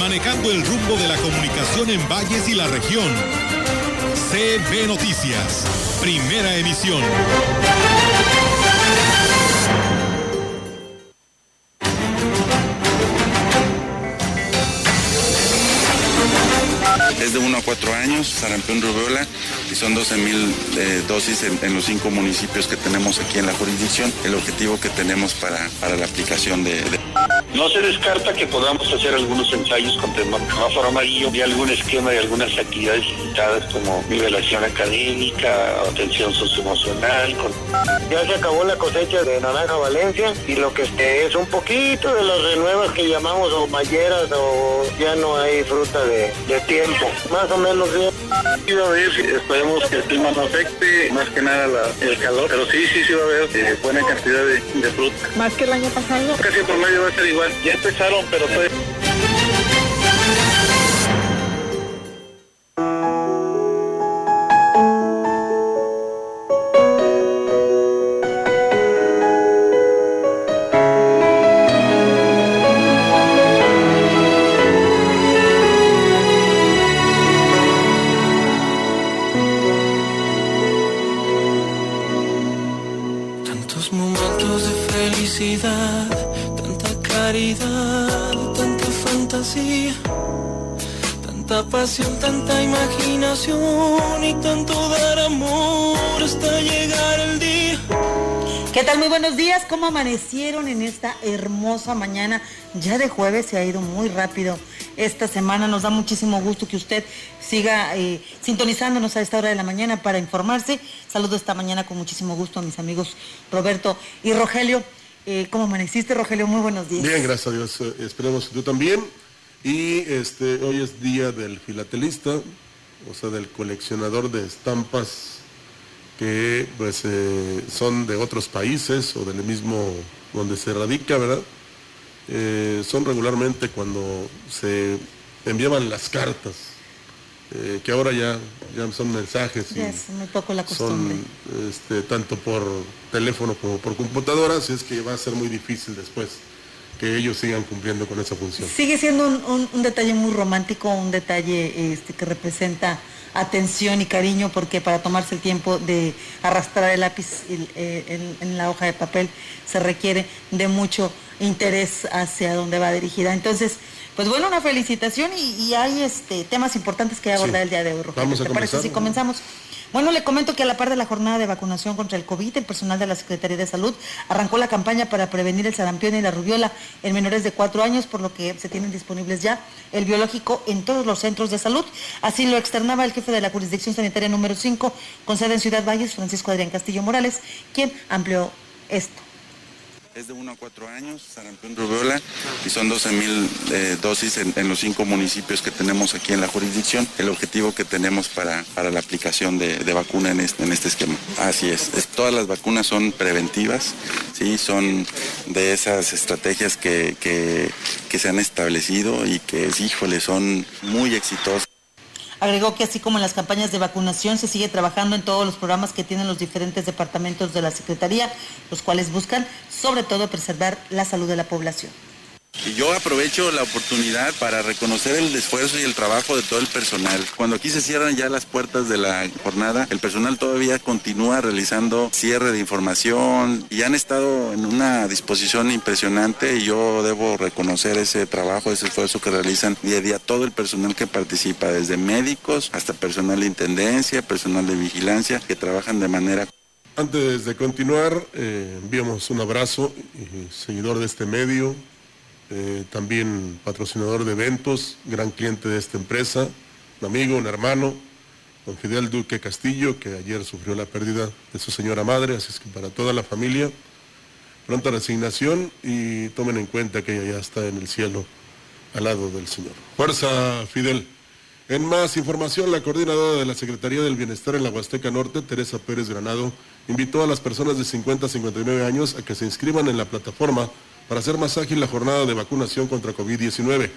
manejando el rumbo de la comunicación en valles y la región. CB Noticias, primera emisión. Es de 1 a 4 años, sarampión rubiola, y son 12 mil eh, dosis en, los cinco municipios que tenemos aquí en la jurisdicción. El objetivo que tenemos para, para la aplicación de... No se descarta que podamos hacer algunos ensayos con semáforo amarillo y algún esquema de algunas actividades limitadas como nivelación académica, atención socioemocional. Con... Ya se acabó la cosecha de naranja Valencia y lo que es un poquito de las renuevas que llamamos o malleras o ya no hay fruta de, de tiempo. Más o menos bien. Sí va a haber, esperemos que el clima no afecte, más que nada la, el calor, pero sí, sí, sí va a haber eh, buena cantidad de, de, fruta. ¿Más que el año pasado? Casi por medio va a ser igual. Ya empezaron, pero todavía... pasión, tanta imaginación y tanto dar amor hasta llegar el día. ¿Qué tal? Muy buenos días. ¿Cómo amanecieron en esta hermosa mañana? Ya de jueves se ha ido muy rápido esta semana. Nos da muchísimo gusto que usted siga eh, sintonizándonos a esta hora de la mañana para informarse. Saludo esta mañana con muchísimo gusto a mis amigos Roberto y Rogelio. Eh, ¿Cómo amaneciste, Rogelio? Muy buenos días. Bien, gracias a Dios. Eh, esperemos que tú también. Y este, hoy es día del filatelista, o sea, del coleccionador de estampas que pues eh, son de otros países o del mismo donde se radica, ¿verdad? Eh, son regularmente cuando se enviaban las cartas, eh, que ahora ya, ya son mensajes. Y yes, me tocó la costumbre. Son este, tanto por teléfono como por computadora, así es que va a ser muy difícil después que ellos sigan cumpliendo con esa función. Sigue siendo un, un, un detalle muy romántico, un detalle este, que representa atención y cariño, porque para tomarse el tiempo de arrastrar el lápiz en la hoja de papel se requiere de mucho interés hacia donde va dirigida. Entonces, pues bueno, una felicitación y, y hay este, temas importantes que abordar sí. el día de hoy. Rogelio. Vamos a ¿Te comenzar? parece si comenzamos? Bueno, le comento que a la par de la jornada de vacunación contra el COVID, el personal de la Secretaría de Salud arrancó la campaña para prevenir el sarampión y la rubiola en menores de cuatro años, por lo que se tienen disponibles ya el biológico en todos los centros de salud. Así lo externaba el jefe de la jurisdicción sanitaria número 5, con sede en Ciudad Valles, Francisco Adrián Castillo Morales, quien amplió esto. Es de 1 a 4 años, sarampión rubiola, y son 12 mil eh, dosis en, los cinco municipios que tenemos aquí en la jurisdicción. El objetivo que tenemos para, para la aplicación de, de vacuna en este, en este, esquema. Así es, es, todas las vacunas son preventivas, ¿sí? son de esas estrategias que, que, que se han establecido y que, híjole, son muy exitosas. Agregó que así como en las campañas de vacunación se sigue trabajando en todos los programas que tienen los diferentes departamentos de la Secretaría, los cuales buscan sobre todo preservar la salud de la población. Yo aprovecho la oportunidad para reconocer el esfuerzo y el trabajo de todo el personal. Cuando aquí se cierran ya las puertas de la jornada, el personal todavía continúa realizando cierre de información y han estado en una disposición impresionante y yo debo reconocer ese trabajo, ese esfuerzo que realizan día a día todo el personal que participa, desde médicos hasta personal de intendencia, personal de vigilancia, que trabajan de manera antes de continuar, eh, enviamos un abrazo, eh, seguidor de este medio, eh, también patrocinador de eventos, gran cliente de esta empresa, un amigo, un hermano, don Fidel Duque Castillo, que ayer sufrió la pérdida de su señora madre, así es que para toda la familia, pronta resignación y tomen en cuenta que ella ya está en el cielo al lado del Señor. Fuerza, Fidel. En más información, la coordinadora de la Secretaría del Bienestar en la Huasteca Norte, Teresa Pérez Granado, invitó a las personas de 50 a 59 años a que se inscriban en la plataforma para hacer más ágil la jornada de vacunación contra COVID-19.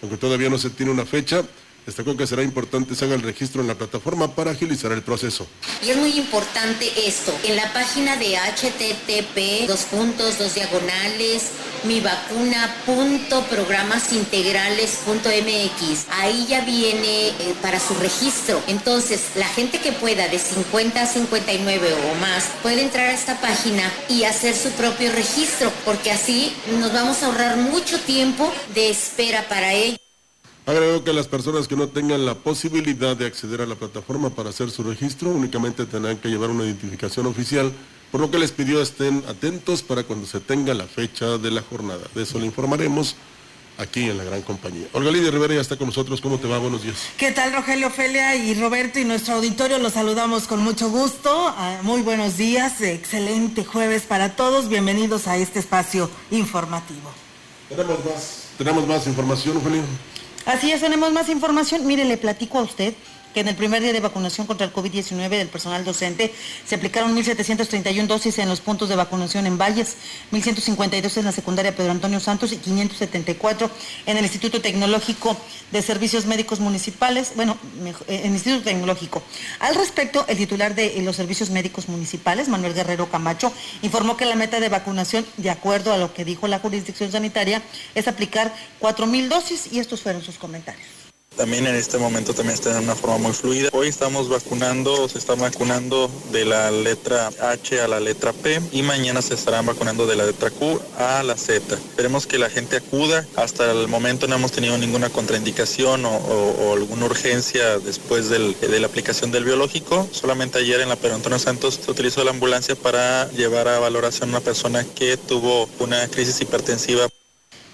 Aunque todavía no se tiene una fecha, Destacó que será importante se haga el registro en la plataforma para agilizar el proceso. Y es muy importante esto. En la página de http dos puntos, dos diagonales, mi vacuna Ahí ya viene eh, para su registro. Entonces, la gente que pueda de 50 a 59 o más puede entrar a esta página y hacer su propio registro, porque así nos vamos a ahorrar mucho tiempo de espera para ello. Agregó que las personas que no tengan la posibilidad de acceder a la plataforma para hacer su registro únicamente tendrán que llevar una identificación oficial, por lo que les pidió estén atentos para cuando se tenga la fecha de la jornada. De eso le informaremos aquí en la gran compañía. Olga Lidia Rivera ya está con nosotros. ¿Cómo te va? Buenos días. ¿Qué tal, Rogelio Ofelia y Roberto y nuestro auditorio? Los saludamos con mucho gusto. Ah, muy buenos días. Excelente jueves para todos. Bienvenidos a este espacio informativo. Tenemos más, tenemos más información, Ofelia. Así es, tenemos más información. Mire, le platico a usted que en el primer día de vacunación contra el COVID-19 del personal docente se aplicaron 1.731 dosis en los puntos de vacunación en Valles, 1.152 en la secundaria Pedro Antonio Santos y 574 en el Instituto Tecnológico de Servicios Médicos Municipales, bueno, eh, en el Instituto Tecnológico. Al respecto, el titular de los Servicios Médicos Municipales, Manuel Guerrero Camacho, informó que la meta de vacunación, de acuerdo a lo que dijo la jurisdicción sanitaria, es aplicar 4.000 dosis y estos fueron sus comentarios. También en este momento también está de una forma muy fluida. Hoy estamos vacunando, se está vacunando de la letra H a la letra P y mañana se estarán vacunando de la letra Q a la Z. Esperemos que la gente acuda. Hasta el momento no hemos tenido ninguna contraindicación o, alguna urgencia después de la aplicación del biológico. Solamente ayer en la Pedro Antonio Santos se utilizó la ambulancia para llevar a valoración a una persona que tuvo una crisis hipertensiva.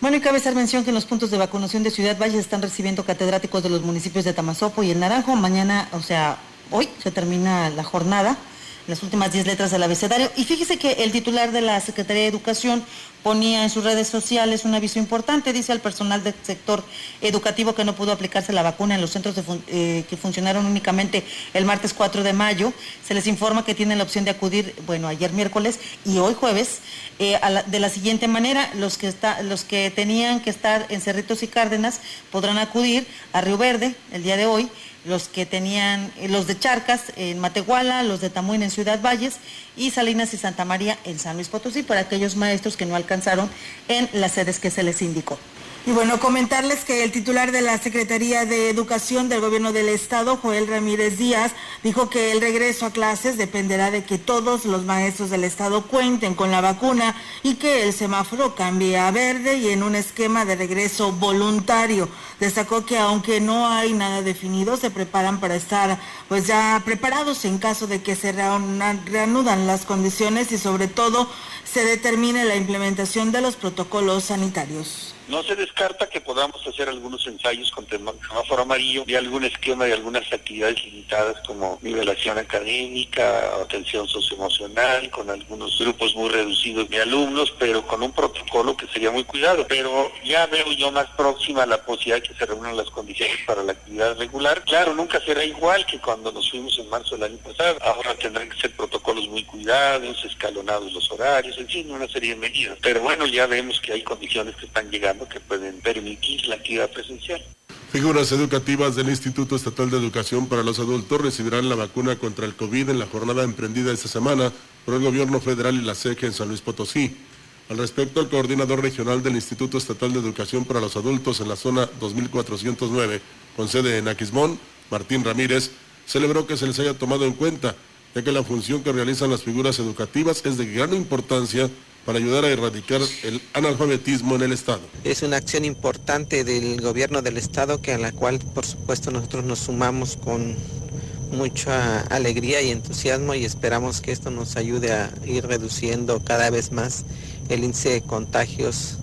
Bueno, y cabe hacer mención que en los puntos de vacunación de Ciudad Valle están recibiendo catedráticos de los municipios de Tamazopo y El Naranjo. Mañana, o sea, hoy se termina la jornada las últimas 10 letras del abecedario. Y fíjese que el titular de la Secretaría de Educación ponía en sus redes sociales un aviso importante, dice al personal del sector educativo que no pudo aplicarse la vacuna en los centros eh, que funcionaron únicamente el martes 4 de mayo. Se les informa que tienen la opción de acudir, bueno, ayer miércoles y hoy jueves, eh, de la siguiente manera, los que, está, los que tenían que estar en Cerritos y Cárdenas podrán acudir a Río Verde el día de hoy los que tenían, eh, los de Charcas en Matehuala, los de Tamuín en Ciudad Valles y Salinas y Santa María en San Luis Potosí, para aquellos maestros que no alcanzaron en las sedes que se les indicó. Y bueno, comentarles que el titular de la Secretaría de Educación del Gobierno del Estado, Joel Ramírez Díaz, dijo que el regreso a clases dependerá de que todos los maestros del Estado cuenten con la vacuna y que el semáforo cambie a verde y en un esquema de regreso voluntario. Destacó que aunque no hay nada definido, se preparan para estar pues ya preparados en caso de que se reanudan las condiciones y sobre todo se determine la implementación de los protocolos sanitarios. No se descarta que podamos hacer algunos ensayos con semáforo amarillo de algún esquema de algunas actividades limitadas como nivelación académica, atención socioemocional, con algunos grupos muy reducidos de alumnos, pero con un protocolo que sería muy cuidado. Pero ya veo yo más próxima la posibilidad de que se reúnan las condiciones para la actividad regular. Claro, nunca será igual que cuando nos fuimos en marzo del año pasado. Ahora tendrán que ser protocolos muy cuidados, escalonados los horarios, en fin, una serie de medidas. Pero bueno, ya vemos que hay condiciones que están llegando que pueden permitir la actividad presencial. Figuras educativas del Instituto Estatal de Educación para los Adultos recibirán la vacuna contra el COVID en la jornada emprendida esta semana por el Gobierno Federal y la SEG en San Luis Potosí. Al respecto, el coordinador regional del Instituto Estatal de Educación para los Adultos en la zona 2409, con sede en Aquismón, Martín Ramírez, celebró que se les haya tomado en cuenta, ya que la función que realizan las figuras educativas es de gran importancia para ayudar a erradicar el analfabetismo en el Estado. Es una acción importante del gobierno del Estado que a la cual por supuesto nosotros nos sumamos con mucha alegría y entusiasmo y esperamos que esto nos ayude a ir reduciendo cada vez más el índice de contagios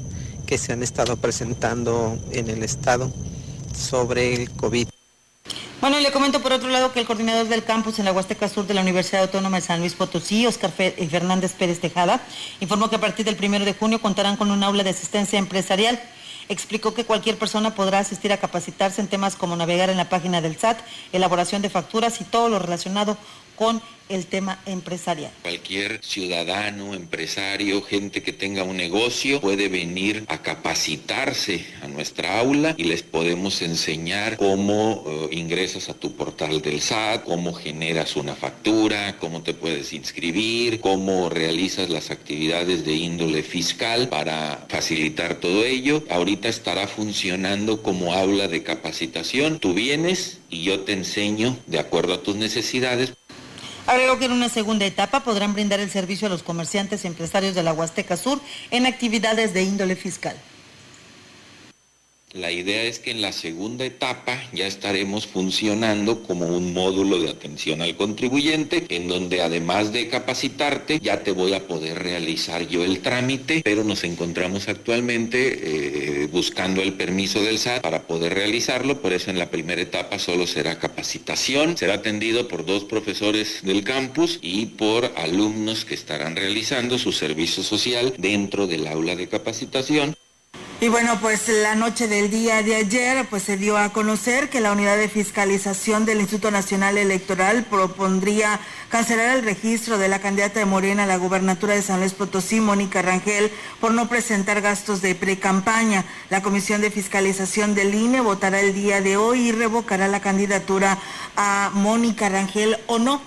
que se han estado presentando en el Estado sobre el COVID. Bueno, y le comento por otro lado que el coordinador del campus en la Huasteca Sur de la Universidad Autónoma de San Luis Potosí, Oscar eh, Fernández Pérez Tejada, informó que a partir del primero de junio contarán con un aula de asistencia empresarial. Explicó que cualquier persona podrá asistir a capacitarse en temas como navegar en la página del SAT, elaboración de facturas y todo lo relacionado con el tema empresarial. Cualquier ciudadano, empresario, gente que tenga un negocio puede venir a capacitarse a nuestra aula y les podemos enseñar cómo eh, ingresas a tu portal del SAT, cómo generas una factura, cómo te puedes inscribir, cómo realizas las actividades de índole fiscal para facilitar todo ello. Ahorita estará funcionando como aula de capacitación. Tú vienes y yo te enseño de acuerdo a tus necesidades. Agregó que en una segunda etapa podrán brindar el servicio a los comerciantes y empresarios de la Huasteca Sur en actividades de índole fiscal. La idea es que en la segunda etapa ya estaremos funcionando como un módulo de atención al contribuyente, en donde además de capacitarte, ya te voy a poder realizar yo el trámite, pero nos encontramos actualmente eh, buscando el permiso del SAT para poder realizarlo, por eso en la primera etapa solo será capacitación, será atendido por dos profesores del campus y por alumnos que estarán realizando su servicio social dentro del aula de capacitación. Y bueno, pues la noche del día de ayer pues se dio a conocer que la unidad de fiscalización del Instituto Nacional Electoral propondría cancelar el registro de la candidata de Morena a la gubernatura de San Luis Potosí, Mónica Rangel, por no presentar gastos de precampaña. La Comisión de Fiscalización del INE votará el día de hoy y revocará la candidatura a Mónica Rangel o no.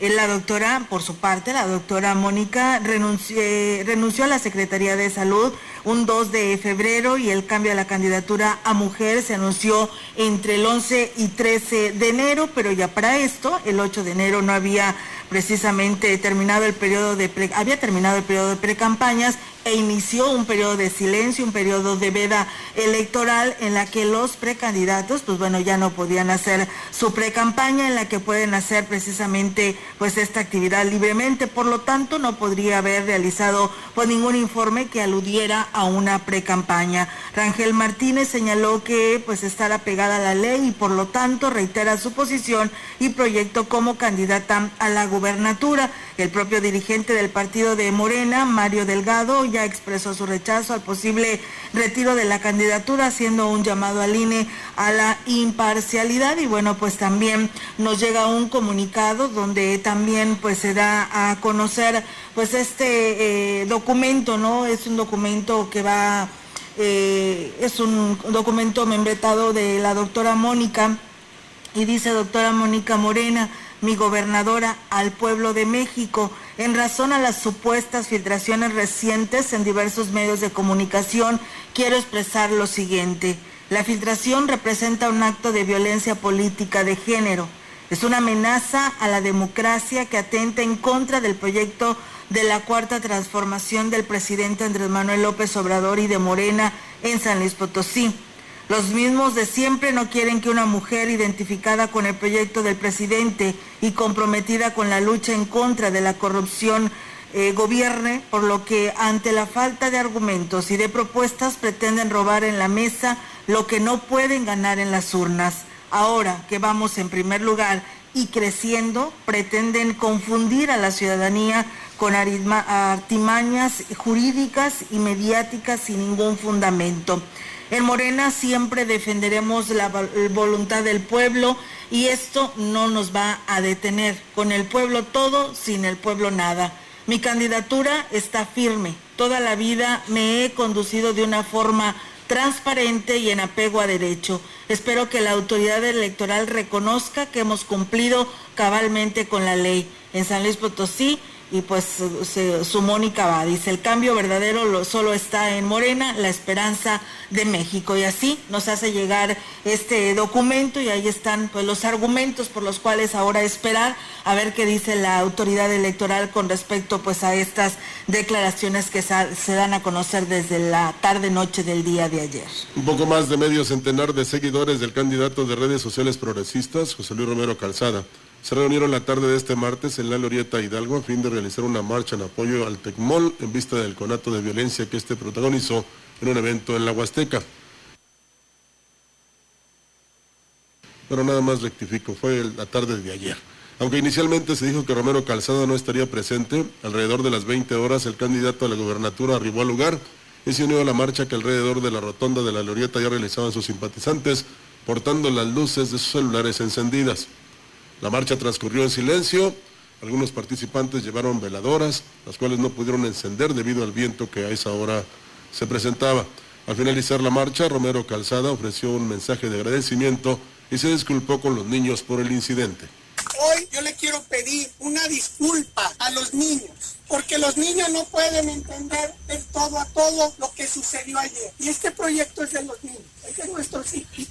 Eh, la doctora, por su parte, la doctora Mónica renunció, renunció, a la Secretaría de Salud un 2 de febrero y el cambio de la candidatura a mujer se anunció entre el 11 y 13 de enero, pero ya para esto, el 8 de enero no había precisamente terminado el periodo de había terminado el periodo de precampañas e inició un periodo de silencio, un periodo de veda electoral en la que los precandidatos, pues bueno, ya no podían hacer su precampaña, en la que pueden hacer precisamente pues esta actividad libremente, por lo tanto no podría haber realizado pues ningún informe que aludiera a una precampaña. Rangel Martínez señaló que pues estará pegada a la ley y por lo tanto reitera su posición y proyecto como candidata a la gubernatura. El propio dirigente del partido de Morena, Mario Delgado, ya expresó su rechazo al posible retiro de la candidatura, haciendo un llamado al INE a la imparcialidad. Y bueno, pues también nos llega un comunicado donde también pues se da a conocer pues este eh, documento, ¿no? Es un documento que va, eh, es un documento membretado de la doctora Mónica y dice doctora Mónica Morena, mi gobernadora, al pueblo de México en razón a las supuestas filtraciones recientes en diversos medios de comunicación, quiero expresar lo siguiente. La filtración representa un acto de violencia política de género. Es una amenaza a la democracia que atenta en contra del proyecto de la cuarta transformación del presidente Andrés Manuel López Obrador y de Morena en San Luis Potosí. Los mismos de siempre no quieren que una mujer identificada con el proyecto del presidente y comprometida con la lucha en contra de la corrupción eh, gobierne, por lo que ante la falta de argumentos y de propuestas pretenden robar en la mesa lo que no pueden ganar en las urnas. Ahora que vamos en primer lugar y creciendo, pretenden confundir a la ciudadanía con artimañas jurídicas y mediáticas sin ningún fundamento. En Morena siempre defenderemos la voluntad del pueblo y esto no nos va a detener. Con el pueblo todo, sin el pueblo nada. Mi candidatura está firme. Toda la vida me he conducido de una forma transparente y en apego a derecho. Espero que la autoridad electoral reconozca que hemos cumplido cabalmente con la ley. En San Luis Potosí y pues su Mónica va, dice, el cambio verdadero solo está en Morena, la esperanza de México. Y así nos hace llegar este documento y ahí están pues los argumentos por los cuales ahora esperar a ver qué dice la autoridad electoral con respecto pues a estas declaraciones que se dan a conocer desde la tarde noche del día de ayer. Un poco más de medio centenar de seguidores del candidato de redes sociales progresistas, José Luis Romero Calzada se reunieron la tarde de este martes en la Lorieta Hidalgo a fin de realizar una marcha en apoyo al TECMOL en vista del conato de violencia que este protagonizó en un evento en la Huasteca. Pero nada más rectifico, fue la tarde de ayer. Aunque inicialmente se dijo que Romero Calzada no estaría presente, alrededor de las 20 horas el candidato a la gobernatura arribó al lugar y se unió a la marcha que alrededor de la rotonda de la Glorieta ya realizaban sus simpatizantes, portando las luces de sus celulares encendidas. La marcha transcurrió en silencio, algunos participantes llevaron veladoras, las cuales no pudieron encender debido al viento que a esa hora se presentaba. Al finalizar la marcha, Romero Calzada ofreció un mensaje de agradecimiento y se disculpó con los niños por el incidente. Hoy yo le quiero pedir una disculpa a los niños, porque los niños no pueden entender del todo a todo lo que sucedió ayer. Y este proyecto es de los niños, es de nuestros hijos.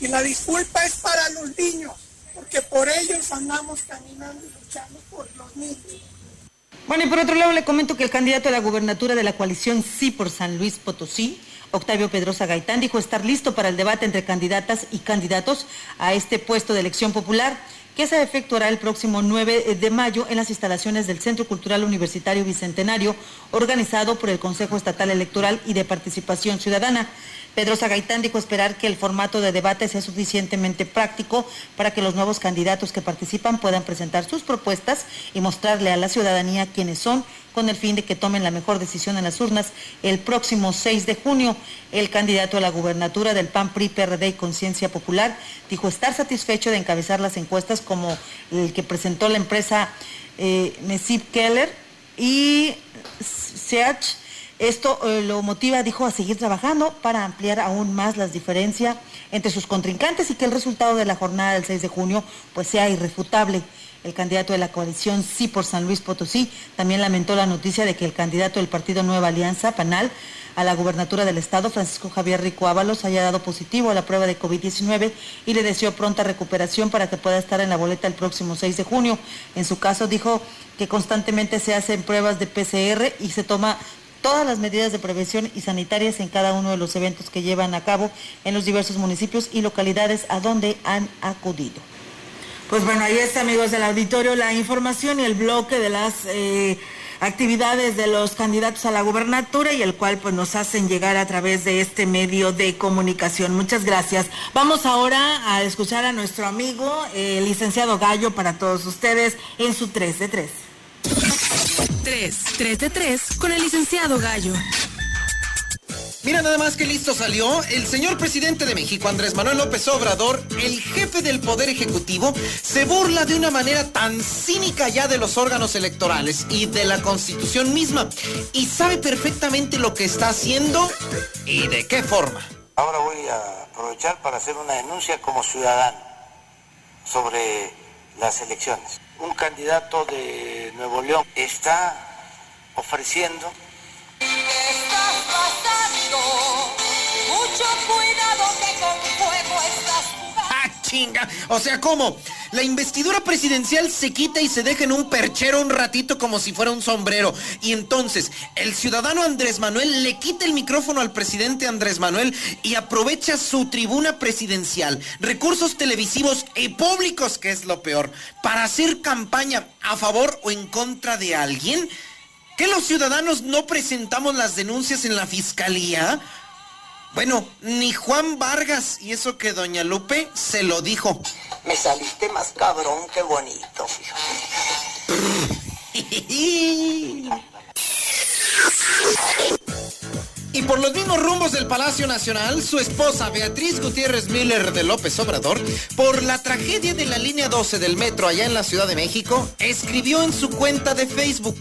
Y la disculpa es para los niños, porque por ellos andamos caminando y luchando por los niños. Bueno, y por otro lado le comento que el candidato a la gubernatura de la coalición Sí por San Luis Potosí, Octavio Pedrosa Gaitán, dijo estar listo para el debate entre candidatas y candidatos a este puesto de elección popular que se efectuará el próximo 9 de mayo en las instalaciones del Centro Cultural Universitario Bicentenario, organizado por el Consejo Estatal Electoral y de Participación Ciudadana. Pedro Zagaitán dijo esperar que el formato de debate sea suficientemente práctico para que los nuevos candidatos que participan puedan presentar sus propuestas y mostrarle a la ciudadanía quiénes son con el fin de que tomen la mejor decisión en las urnas el próximo 6 de junio. El candidato a la gubernatura del PAN, PRI, PRD y Conciencia Popular dijo estar satisfecho de encabezar las encuestas como el que presentó la empresa eh, Keller y Search esto eh, lo motiva, dijo, a seguir trabajando para ampliar aún más las diferencias entre sus contrincantes y que el resultado de la jornada del 6 de junio pues sea irrefutable. El candidato de la coalición Sí por San Luis Potosí también lamentó la noticia de que el candidato del partido Nueva Alianza, PANAL, a la gubernatura del estado, Francisco Javier Rico Ábalos, haya dado positivo a la prueba de COVID-19 y le deseó pronta recuperación para que pueda estar en la boleta el próximo 6 de junio. En su caso dijo que constantemente se hacen pruebas de PCR y se toma todas las medidas de prevención y sanitarias en cada uno de los eventos que llevan a cabo en los diversos municipios y localidades a donde han acudido. Pues bueno, ahí está, amigos del auditorio, la información y el bloque de las eh, actividades de los candidatos a la gubernatura y el cual pues nos hacen llegar a través de este medio de comunicación. Muchas gracias. Vamos ahora a escuchar a nuestro amigo, el licenciado Gallo, para todos ustedes en su 3 de 3. 3, 3 de 3 con el licenciado Gallo. Mira nada más que listo salió el señor presidente de México, Andrés Manuel López Obrador, el jefe del Poder Ejecutivo, se burla de una manera tan cínica ya de los órganos electorales y de la Constitución misma. Y sabe perfectamente lo que está haciendo y de qué forma. Ahora voy a aprovechar para hacer una denuncia como ciudadano sobre las elecciones. Un candidato de Nuevo León está ofreciendo cuidado estás ¡Ah, chinga! O sea, ¿cómo? La investidura presidencial se quita y se deja en un perchero un ratito como si fuera un sombrero. Y entonces, el ciudadano Andrés Manuel le quita el micrófono al presidente Andrés Manuel y aprovecha su tribuna presidencial, recursos televisivos y públicos, que es lo peor, para hacer campaña a favor o en contra de alguien. ¿Que los ciudadanos no presentamos las denuncias en la fiscalía? Bueno, ni Juan Vargas, y eso que doña Lupe se lo dijo. Me saliste más cabrón que bonito, Y por los mismos rumbos del Palacio Nacional, su esposa Beatriz Gutiérrez Miller de López Obrador, por la tragedia de la línea 12 del metro allá en la Ciudad de México, escribió en su cuenta de Facebook,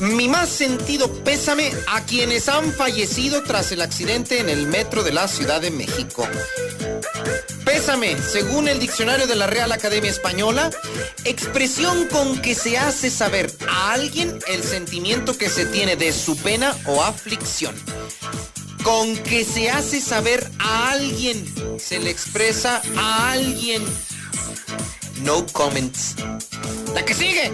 mi más sentido pésame a quienes han fallecido tras el accidente en el metro de la Ciudad de México. Pésame, según el diccionario de la Real Academia Española, expresión con que se hace saber a alguien el sentimiento que se tiene de su pena o aflicción. Con que se hace saber a alguien, se le expresa a alguien. No comments. La que sigue.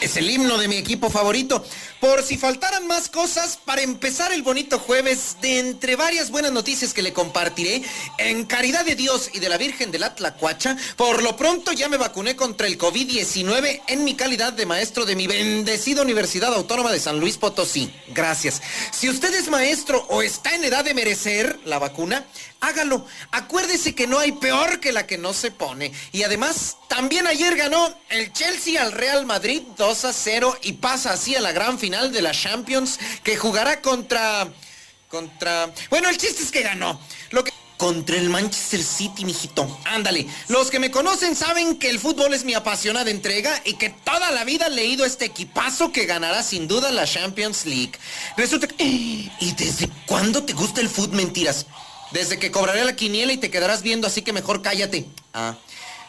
Es el himno de mi equipo favorito. Por si faltaran más cosas, para empezar el bonito jueves, de entre varias buenas noticias que le compartiré, en caridad de Dios y de la Virgen de la Tlacuacha, por lo pronto ya me vacuné contra el COVID-19 en mi calidad de maestro de mi bendecida Universidad Autónoma de San Luis Potosí. Gracias. Si usted es maestro o está en edad de merecer la vacuna, hágalo. Acuérdese que no hay peor que la que no se pone. Y además, también ayer ganó el Chelsea al Real Madrid 2 a 0 y pasa así a la gran final de la Champions que jugará contra contra Bueno, el chiste es que ganó. Lo que contra el Manchester City, mijito. Ándale. Los que me conocen saben que el fútbol es mi apasionada entrega y que toda la vida he leído este equipazo que ganará sin duda la Champions League. Resulta que... ¿Y desde cuándo te gusta el fútbol? Mentiras. Desde que cobraré la quiniela y te quedarás viendo, así que mejor cállate. Ah.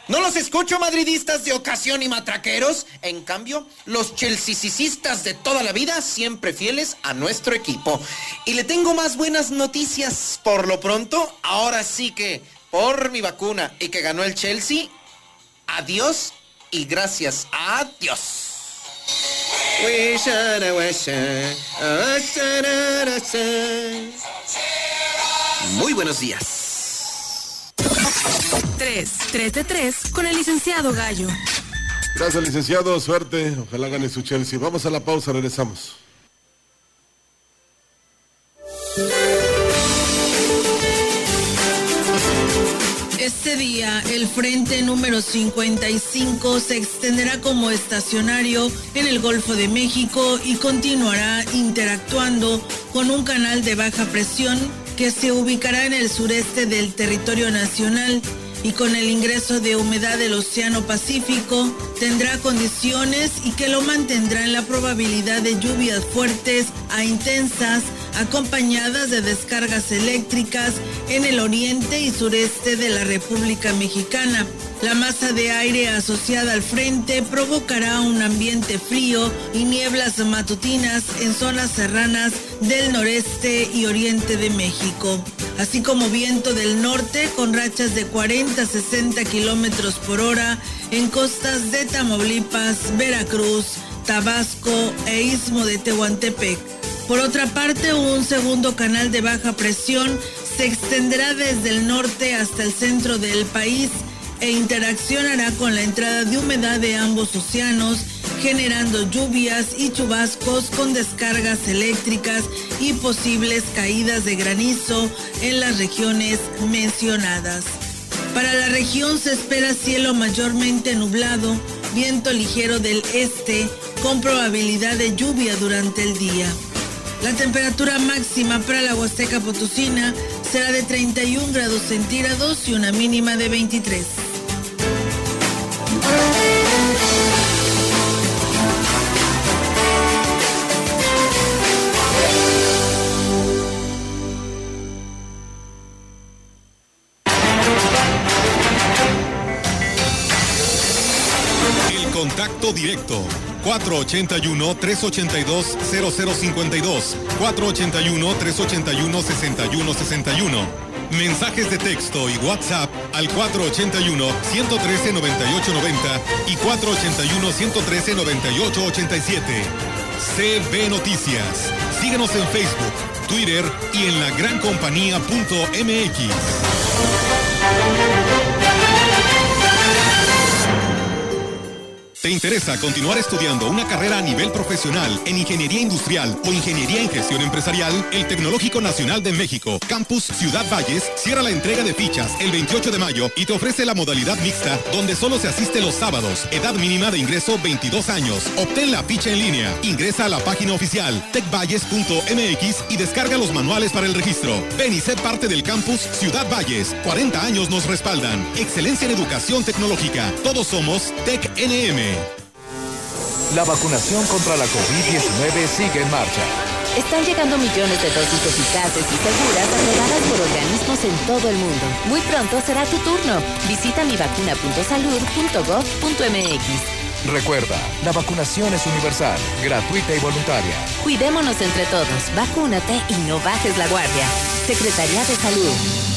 No los escucho madridistas de ocasión y matraqueros. En cambio, los chelseacistas de toda la vida, siempre fieles a nuestro equipo. Y le tengo más buenas noticias. Por lo pronto, ahora sí que, por mi vacuna y que ganó el Chelsea, adiós y gracias a Dios. Muy buenos días. 3, 3 de 3 con el licenciado Gallo. Gracias, licenciado. Suerte. Ojalá gane su Chelsea. Vamos a la pausa, regresamos. Este día, el frente número 55 se extenderá como estacionario en el Golfo de México y continuará interactuando con un canal de baja presión que se ubicará en el sureste del territorio nacional y con el ingreso de humedad del Océano Pacífico tendrá condiciones y que lo mantendrá en la probabilidad de lluvias fuertes a intensas acompañadas de descargas eléctricas en el oriente y sureste de la República Mexicana. La masa de aire asociada al frente provocará un ambiente frío y nieblas matutinas en zonas serranas del noreste y oriente de México, así como viento del norte con rachas de 40 a 60 kilómetros por hora en costas de Tamaulipas, Veracruz, Tabasco e Istmo de Tehuantepec. Por otra parte, un segundo canal de baja presión se extenderá desde el norte hasta el centro del país e interaccionará con la entrada de humedad de ambos océanos, generando lluvias y chubascos con descargas eléctricas y posibles caídas de granizo en las regiones mencionadas. Para la región se espera cielo mayormente nublado, viento ligero del este con probabilidad de lluvia durante el día. La temperatura máxima para la Huasteca Potosina será de 31 grados centígrados y una mínima de 23. Directo 481-382-0052, 481-381-6161. Mensajes de texto y WhatsApp al 481-113-9890 y 481-113-9887. CB Noticias. Síguenos en Facebook, Twitter y en la lagrancompañía.mx. ¿Te interesa continuar estudiando una carrera a nivel profesional en ingeniería industrial o ingeniería en gestión empresarial? El Tecnológico Nacional de México, Campus Ciudad Valles, cierra la entrega de fichas el 28 de mayo y te ofrece la modalidad mixta donde solo se asiste los sábados. Edad mínima de ingreso 22 años. Obtén la ficha en línea. Ingresa a la página oficial techvalles.mx y descarga los manuales para el registro. Ven y sé parte del Campus Ciudad Valles. 40 años nos respaldan. Excelencia en educación tecnológica. Todos somos TecNM. La vacunación contra la COVID-19 sigue en marcha. Están llegando millones de dosis eficaces y seguras aprobadas por organismos en todo el mundo. Muy pronto será tu turno. Visita mivacuna.salud.gov.mx. Recuerda, la vacunación es universal, gratuita y voluntaria. Cuidémonos entre todos, vacúnate y no bajes la guardia. Secretaría de Salud.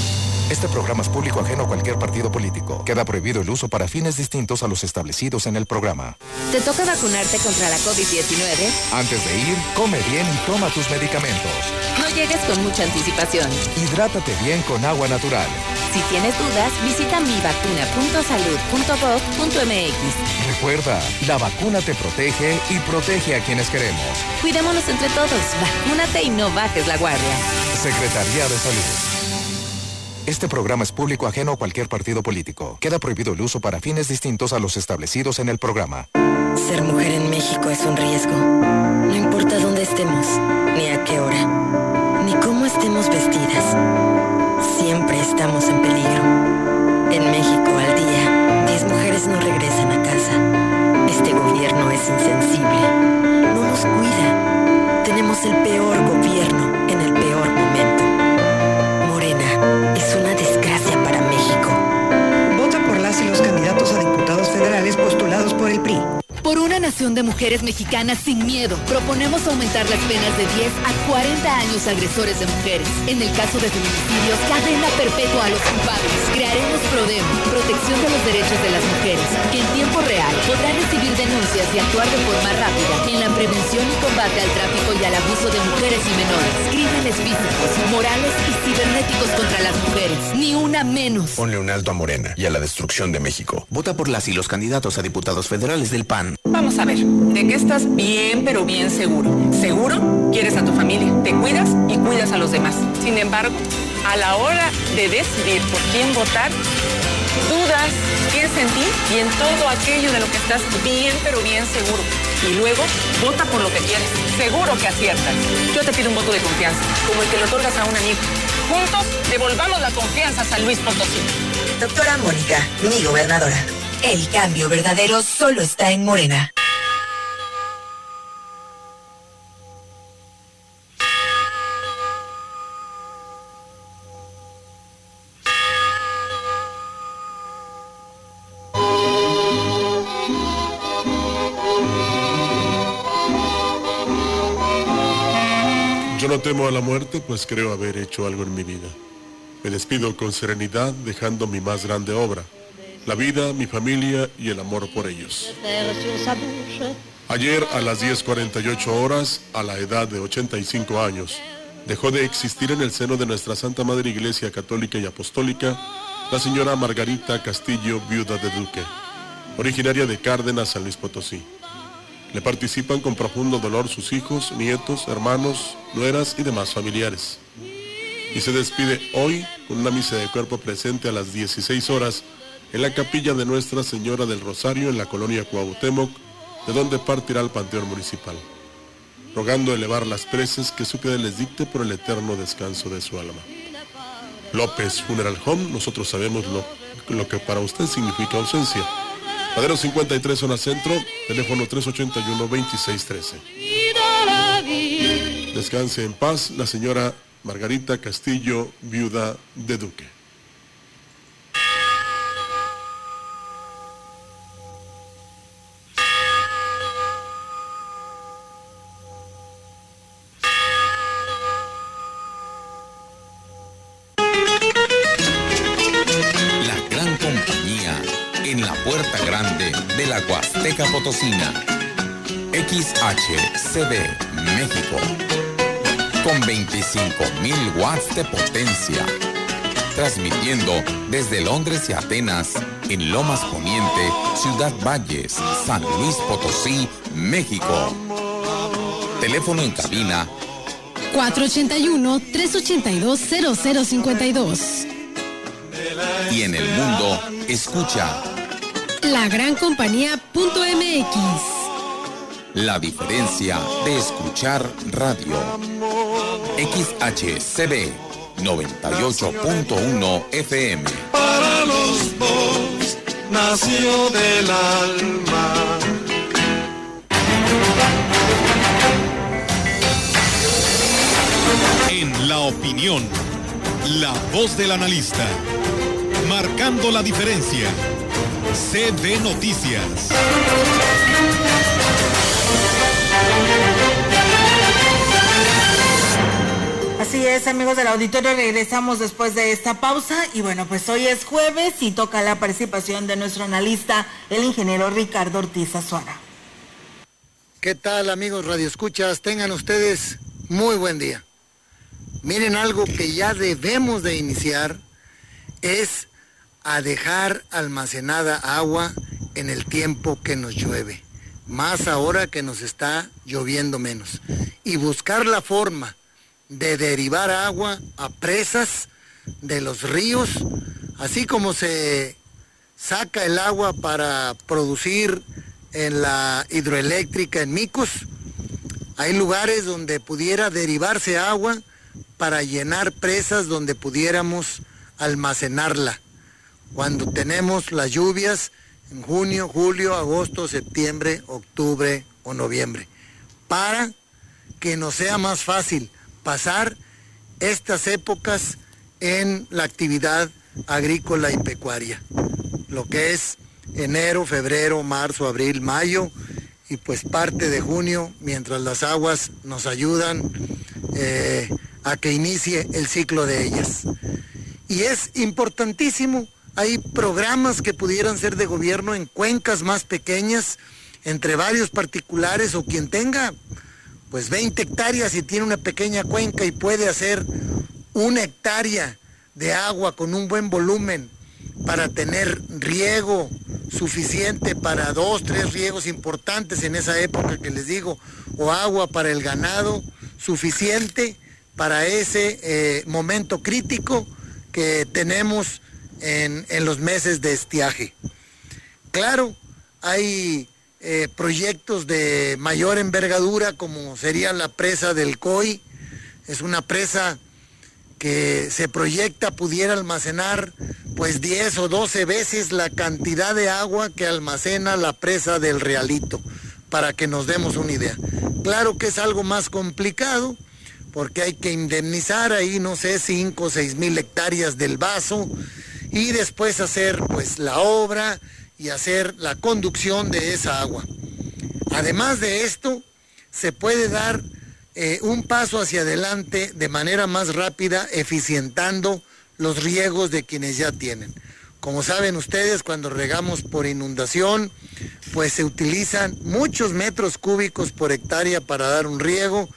Este programa es público ajeno a cualquier partido político. Queda prohibido el uso para fines distintos a los establecidos en el programa. ¿Te toca vacunarte contra la COVID-19? Antes de ir, come bien y toma tus medicamentos. No llegues con mucha anticipación. Hidrátate bien con agua natural. Si tienes dudas, visita mivacuna.salud.gov.mx. Recuerda, la vacuna te protege y protege a quienes queremos. Cuidémonos entre todos. Vacúnate y no bajes la guardia. Secretaría de Salud. Este programa es público ajeno a cualquier partido político. Queda prohibido el uso para fines distintos a los establecidos en el programa. Ser mujer en México es un riesgo. No importa dónde estemos, ni a qué hora, ni cómo estemos vestidas. Siempre estamos en peligro. En México al día, 10 mujeres no regresan a casa. Este gobierno es insensible. No nos cuida. Tenemos el peor gobierno en el peor momento. Postulados por el PRI. Por una nación de mujeres mexicanas sin miedo, proponemos aumentar las penas de 10 a 40 años a agresores de mujeres. En el caso de feminicidios, cadena perpetua a los culpables. Crearemos PRODEM, protección de los derechos de las mujeres, que en tiempo real podrá recibir denuncias y actuar de forma rápida en la prevención y combate al tráfico y al abuso de mujeres y menores. Crímenes físicos, morales y cibernéticos contra las mujeres. Ni una menos. Ponle un alto a Morena y a la destrucción de México. Vota por las y los candidatos a diputados federales del PAN. Vamos a ver, ¿de qué estás bien pero bien seguro? ¿Seguro? Quieres a tu familia, te cuidas y cuidas a los demás. Sin embargo, a la hora de decidir por quién votar, dudas, piensa en ti y en todo aquello de lo que estás bien pero bien seguro. Y luego, vota por lo que quieres. Seguro que aciertas. Yo te pido un voto de confianza, como el que le otorgas a un amigo. Juntos, devolvamos la confianza a San Luis Potosí. Doctora Mónica, mi gobernadora. El cambio verdadero solo está en Morena. Yo no temo a la muerte, pues creo haber hecho algo en mi vida. Me despido con serenidad, dejando mi más grande obra, la vida, mi familia y el amor por ellos. Ayer a las 10.48 horas, a la edad de 85 años, dejó de existir en el seno de nuestra Santa Madre Iglesia Católica y Apostólica la señora Margarita Castillo, viuda de Duque, originaria de Cárdenas, San Luis Potosí. Le participan con profundo dolor sus hijos, nietos, hermanos, nueras y demás familiares. Y se despide hoy con una misa de cuerpo presente a las 16 horas en la capilla de Nuestra Señora del Rosario en la colonia Cuauhtémoc, de donde partirá al Panteón Municipal, rogando elevar las preces que su les dicte por el eterno descanso de su alma. López Funeral Home, nosotros sabemos lo, lo que para usted significa ausencia. Padero 53 zona centro, teléfono 381-2613. Descanse en paz la señora Margarita Castillo, viuda de Duque. XHCD México. Con 25.000 watts de potencia. Transmitiendo desde Londres y Atenas, en Lomas Poniente, Ciudad Valles, San Luis Potosí, México. Teléfono en cabina 481-382-0052. y en el mundo, escucha La gran compañía.mx. la diferencia de escuchar radio. XHCB 98.1 FM. Para los dos nació del alma. En la opinión, la voz del analista, marcando la diferencia. CB Noticias. Es, amigos del auditorio, regresamos después de esta pausa y bueno, pues hoy es jueves y toca la participación de nuestro analista, el ingeniero Ricardo Ortiz Azuara. ¿Qué tal amigos radioescuchas? Tengan ustedes muy buen día. Miren algo que ya debemos de iniciar es a dejar almacenada agua en el tiempo que nos llueve, más ahora que nos está lloviendo menos, y buscar la forma de derivar agua a presas de los ríos, así como se saca el agua para producir en la hidroeléctrica en Micos. Hay lugares donde pudiera derivarse agua para llenar presas donde pudiéramos almacenarla. Cuando tenemos las lluvias en junio, julio, agosto, septiembre, octubre o noviembre. Para que nos sea más fácil pasar estas épocas en la actividad agrícola y pecuaria, lo que es enero, febrero, marzo, abril, mayo y pues parte de junio, mientras las aguas nos ayudan eh, a que inicie el ciclo de ellas. Y es importantísimo, hay programas que pudieran ser de gobierno en cuencas más pequeñas, entre varios particulares o quien tenga pues 20 hectáreas y tiene una pequeña cuenca y puede hacer una hectárea de agua con un buen volumen para tener riego suficiente para dos, tres riegos importantes en esa época que les digo, o agua para el ganado suficiente para ese eh, momento crítico que tenemos en, en los meses de estiaje. Claro, hay eh, proyectos de mayor envergadura como sería la presa del COI. Es una presa que se proyecta pudiera almacenar pues 10 o 12 veces la cantidad de agua que almacena la presa del Realito, para que nos demos una idea. Claro que es algo más complicado, porque hay que indemnizar ahí, no sé, 5 o 6 mil hectáreas del vaso y después hacer pues la obra, y hacer la conducción de esa agua. Además de esto, se puede dar eh, un paso hacia adelante de manera más rápida, eficientando los riegos de quienes ya tienen. Como saben ustedes, cuando regamos por inundación, pues se utilizan muchos metros cúbicos por hectárea para dar un riego,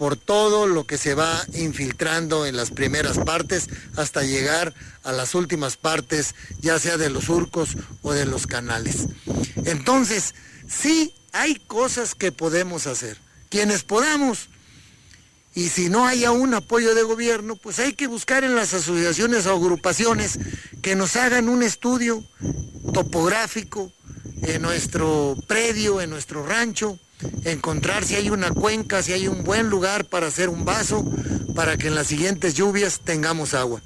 por todo lo que se va infiltrando en las primeras partes hasta llegar a las últimas partes, ya sea de los surcos o de los canales. Entonces, sí hay cosas que podemos hacer. Quienes podamos, y si no hay aún apoyo de gobierno, pues hay que buscar en las asociaciones o agrupaciones que nos hagan un estudio topográfico en nuestro predio, en nuestro rancho, encontrar si hay una cuenca, si hay un buen lugar para hacer un vaso, para que en las siguientes lluvias tengamos agua.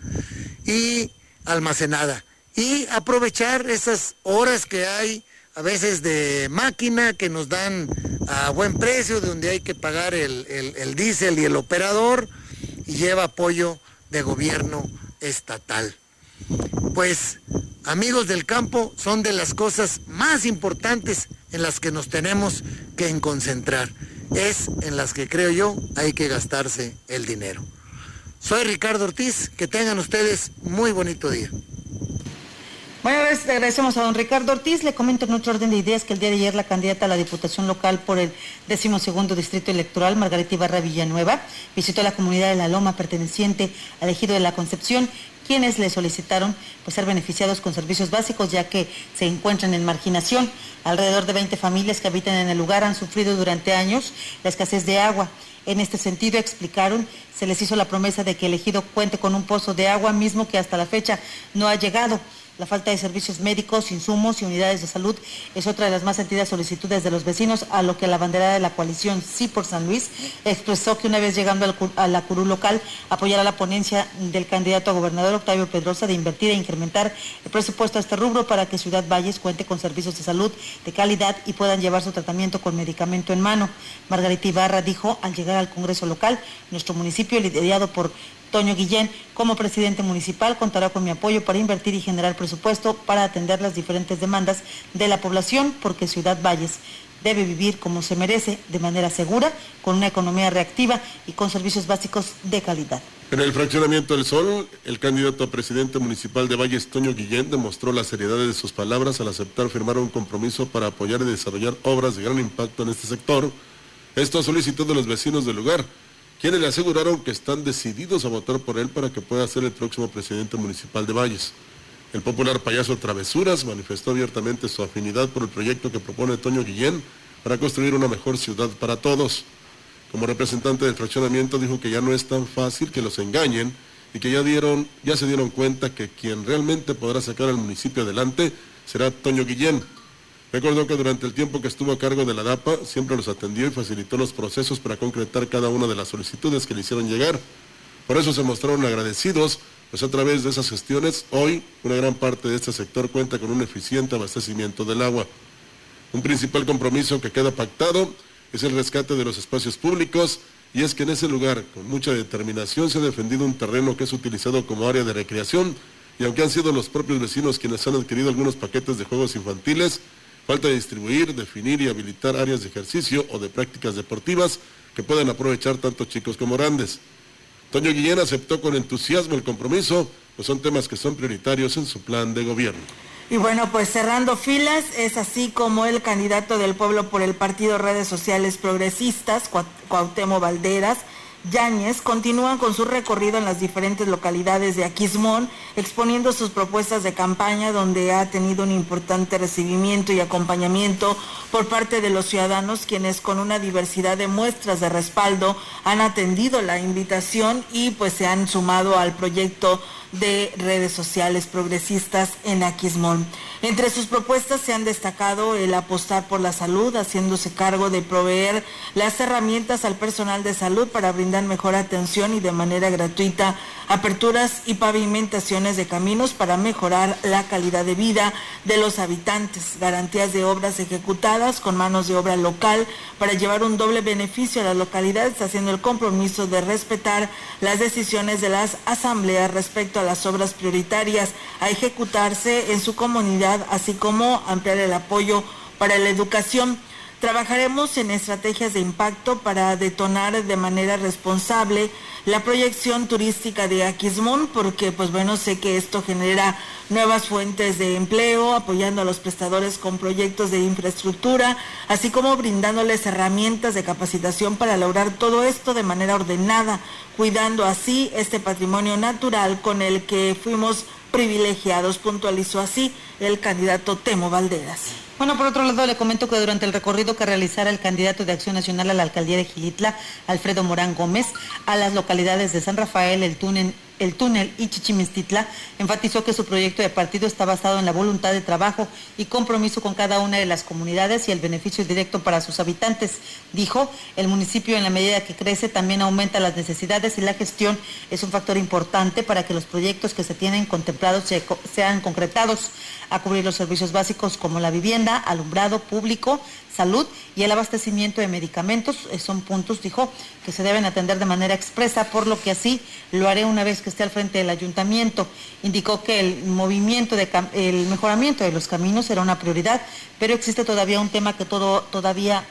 Y almacenada. Y aprovechar esas horas que hay a veces de máquina que nos dan a buen precio, donde hay que pagar el, el diésel y el operador, y lleva apoyo de gobierno estatal. Pues amigos del campo son de las cosas más importantes en las que nos tenemos que concentrar. Es en las que creo yo hay que gastarse el dinero. Soy Ricardo Ortiz, que tengan ustedes muy bonito día. Bueno, agradecemos a don Ricardo Ortiz. Le comento en otro orden de ideas que el día de ayer la candidata a la Diputación Local por el decimosegundo Distrito Electoral, Margarita Ibarra Villanueva, visitó la comunidad de La Loma perteneciente al ejido de la Concepción quienes le solicitaron pues, ser beneficiados con servicios básicos ya que se encuentran en marginación. Alrededor de 20 familias que habitan en el lugar han sufrido durante años la escasez de agua. En este sentido, explicaron, se les hizo la promesa de que el ejido cuente con un pozo de agua mismo que hasta la fecha no ha llegado. La falta de servicios médicos, insumos y unidades de salud es otra de las más sentidas solicitudes de los vecinos, a lo que la bandera de la coalición Sí por San Luis expresó que una vez llegando a la curú local apoyará la ponencia del candidato a gobernador Octavio Pedrosa de invertir e incrementar el presupuesto a este rubro para que Ciudad Valles cuente con servicios de salud de calidad y puedan llevar su tratamiento con medicamento en mano. Margarita Ibarra dijo al llegar al Congreso local, nuestro municipio liderado por Toño Guillén, como presidente municipal, contará con mi apoyo para invertir y generar presupuesto para atender las diferentes demandas de la población, porque Ciudad Valles debe vivir como se merece, de manera segura, con una economía reactiva y con servicios básicos de calidad. En el fraccionamiento del Sol, el candidato a presidente municipal de Valles, Toño Guillén, demostró la seriedad de sus palabras al aceptar firmar un compromiso para apoyar y desarrollar obras de gran impacto en este sector. Esto a solicitud de los vecinos del lugar, quienes le aseguraron que están decididos a votar por él para que pueda ser el próximo presidente municipal de Valles. El popular payaso Travesuras manifestó abiertamente su afinidad por el proyecto que propone Toño Guillén para construir una mejor ciudad para todos. Como representante del fraccionamiento dijo que ya no es tan fácil que los engañen y que ya, dieron, ya se dieron cuenta que quien realmente podrá sacar al municipio adelante será Toño Guillén. Recordó que durante el tiempo que estuvo a cargo de la DAPA siempre los atendió y facilitó los procesos para concretar cada una de las solicitudes que le hicieron llegar. Por eso se mostraron agradecidos, pues a través de esas gestiones hoy una gran parte de este sector cuenta con un eficiente abastecimiento del agua. Un principal compromiso que queda pactado es el rescate de los espacios públicos y es que en ese lugar, con mucha determinación, se ha defendido un terreno que es utilizado como área de recreación y aunque han sido los propios vecinos quienes han adquirido algunos paquetes de juegos infantiles, falta distribuir, definir y habilitar áreas de ejercicio o de prácticas deportivas que puedan aprovechar tanto chicos como grandes. Toño Guillén aceptó con entusiasmo el compromiso, pues son temas que son prioritarios en su plan de gobierno. Y bueno, pues cerrando filas, es así como el candidato del pueblo por el partido Redes Sociales Progresistas, Cuauhtémoc Valderas, Yáñez continúan con su recorrido en las diferentes localidades de Aquismón, exponiendo sus propuestas de campaña donde ha tenido un importante recibimiento y acompañamiento por parte de los ciudadanos quienes con una diversidad de muestras de respaldo han atendido la invitación y pues se han sumado al proyecto de redes sociales progresistas en Aquismón. Entre sus propuestas se han destacado el apostar por la salud, haciéndose cargo de proveer las herramientas al personal de salud para brindar mejor atención y de manera gratuita aperturas y pavimentaciones de caminos para mejorar la calidad de vida de los habitantes, garantías de obras ejecutadas con manos de obra local para llevar un doble beneficio a las localidades, haciendo el compromiso de respetar las decisiones de las asambleas respecto a las obras prioritarias a ejecutarse en su comunidad, así como ampliar el apoyo para la educación. Trabajaremos en estrategias de impacto para detonar de manera responsable la proyección turística de Aquismón, porque pues bueno, sé que esto genera nuevas fuentes de empleo, apoyando a los prestadores con proyectos de infraestructura, así como brindándoles herramientas de capacitación para lograr todo esto de manera ordenada, cuidando así este patrimonio natural con el que fuimos privilegiados, puntualizó así el candidato Temo Valderas. Bueno, por otro lado, le comento que durante el recorrido que realizara el candidato de Acción Nacional a la alcaldía de Gilitla, Alfredo Morán Gómez, a las localidades de San Rafael, El Túnel, el túnel y Chichimistitla, enfatizó que su proyecto de partido está basado en la voluntad de trabajo y compromiso con cada una de las comunidades y el beneficio directo para sus habitantes. Dijo, el municipio en la medida que crece también aumenta las necesidades y la gestión es un factor importante para que los proyectos que se tienen contemplados sean concretados a cubrir los servicios básicos como la vivienda, alumbrado público, salud y el abastecimiento de medicamentos. Eh, son puntos, dijo, que se deben atender de manera expresa, por lo que así lo haré una vez que esté al frente del ayuntamiento. Indicó que el movimiento, de, el mejoramiento de los caminos será una prioridad, pero existe todavía un tema que todo, todavía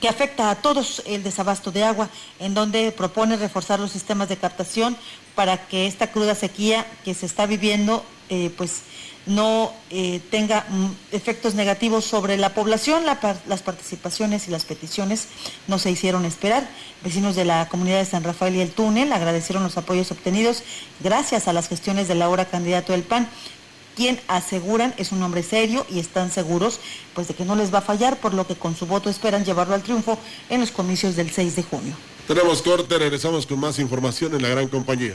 que afecta a todos el desabasto de agua, en donde propone reforzar los sistemas de captación para que esta cruda sequía que se está viviendo, eh, pues no eh, tenga mm, efectos negativos sobre la población. las participaciones y las peticiones no se hicieron esperar. Vecinos de la comunidad de San Rafael y el túnel agradecieron los apoyos obtenidos gracias a las gestiones del ahora candidato del PAN quien aseguran es un hombre serio y están seguros pues de que no les va a fallar, por lo que con su voto esperan llevarlo al triunfo en los comicios del 6 de junio. Tenemos corte, regresamos con más información en la gran compañía.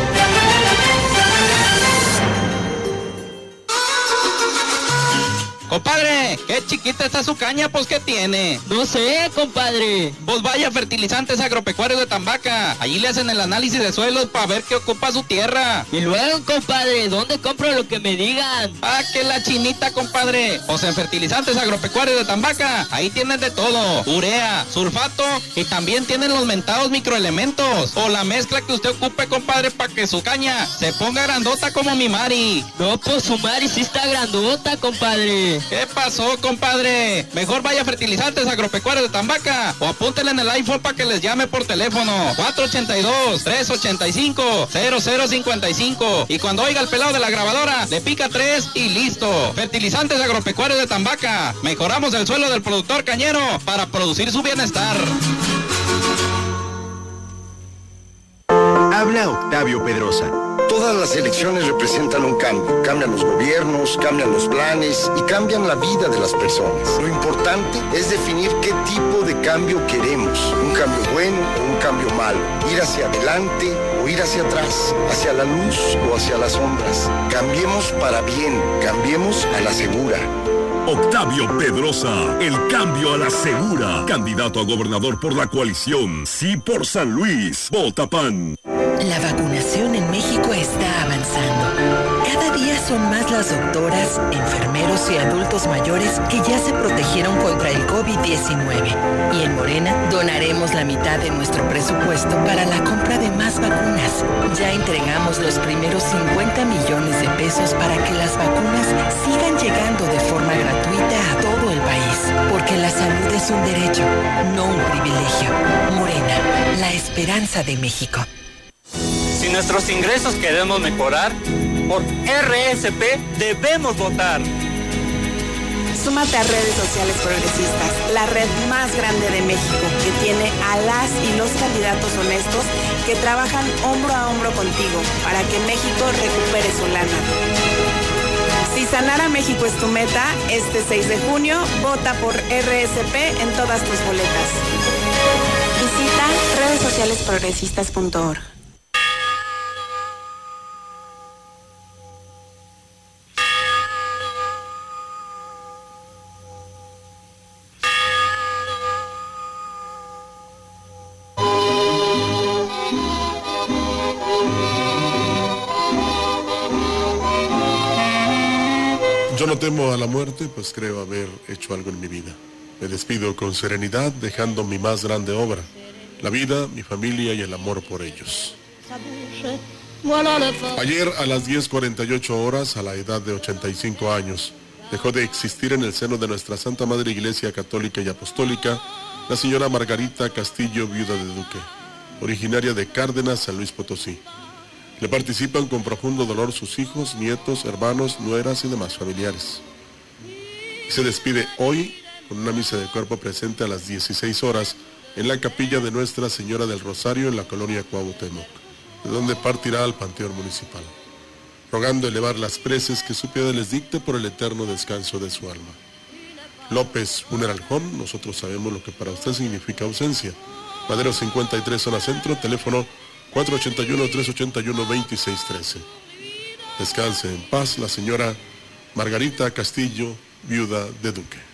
Compadre, qué chiquita está su caña, pues ¿qué tiene? No sé, compadre. Pues vaya fertilizantes agropecuarios de Tambaca. Allí le hacen el análisis de suelos para ver qué ocupa su tierra. Y luego, compadre, ¿dónde compro lo que me digan? Ah, que la chinita, compadre. O sea, fertilizantes agropecuarios de Tambaca, ahí tienen de todo. Urea, sulfato y también tienen los mentados microelementos. O la mezcla que usted ocupe, compadre, para que su caña se ponga grandota como mi Mari. No, pues su Mari sí está grandota, compadre. ¿Qué pasó, compadre? Mejor vaya a fertilizantes agropecuarios de Tambaca o apúntele en el iPhone para que les llame por teléfono 482-385-0055 y cuando oiga el pelado de la grabadora le pica 3 y listo. Fertilizantes agropecuarios de Tambaca. Mejoramos el suelo del productor cañero para producir su bienestar. Habla Octavio Pedrosa. Todas las elecciones representan un cambio. Cambian los gobiernos, cambian los planes y cambian la vida de las personas. Lo importante es definir qué tipo de cambio queremos. Un cambio bueno o un cambio malo. Ir hacia adelante o ir hacia atrás. Hacia la luz o hacia las sombras. Cambiemos para bien. Cambiemos a la segura. Octavio Pedrosa, el cambio a la segura. Candidato a gobernador por la coalición. Sí por San Luis. Vota PAN. La vacunación en México está avanzando. Cada día son más las doctoras, enfermeros y adultos mayores que ya se protegieron contra el COVID-19. Y en Morena donaremos la mitad de nuestro presupuesto para la compra de más vacunas. Ya entregamos los primeros 50 millones de pesos para que las vacunas sigan llegando de forma gratuita a todo el país. Porque la salud es un derecho, no un privilegio. Morena, la esperanza de México. Si nuestros ingresos queremos mejorar, por RSP debemos votar. Súmate a redes sociales progresistas, la red más grande de México, que tiene a las y los candidatos honestos que trabajan hombro a hombro contigo para que México recupere su lana. Si sanar a México es tu meta, este 6 de junio vota por RSP en todas tus boletas. Visita. Yo a la muerte, pues creo haber hecho algo en mi vida. Me despido con serenidad, dejando mi más grande obra, la vida, mi familia y el amor por ellos. Ayer a las 10.48 horas, a la edad de 85 años, dejó de existir en el seno de nuestra Santa Madre Iglesia Católica y Apostólica la señora Margarita Castillo, viuda de Duque, originaria de Cárdenas, San Luis Potosí. Le participan con profundo dolor sus hijos, nietos, hermanos, nueras y demás familiares. Se despide hoy con una misa de cuerpo presente a las 16 horas en la capilla de Nuestra Señora del Rosario en la colonia Cuauhtémoc, de donde partirá al Panteón Municipal, rogando elevar las preces que su piedad les dicte por el eterno descanso de su alma. López Funeral Home, nosotros sabemos lo que para usted significa ausencia. Madero 53, zona centro, teléfono 481-381-2613. Descanse en paz la señora Margarita Castillo, viuda de Duque.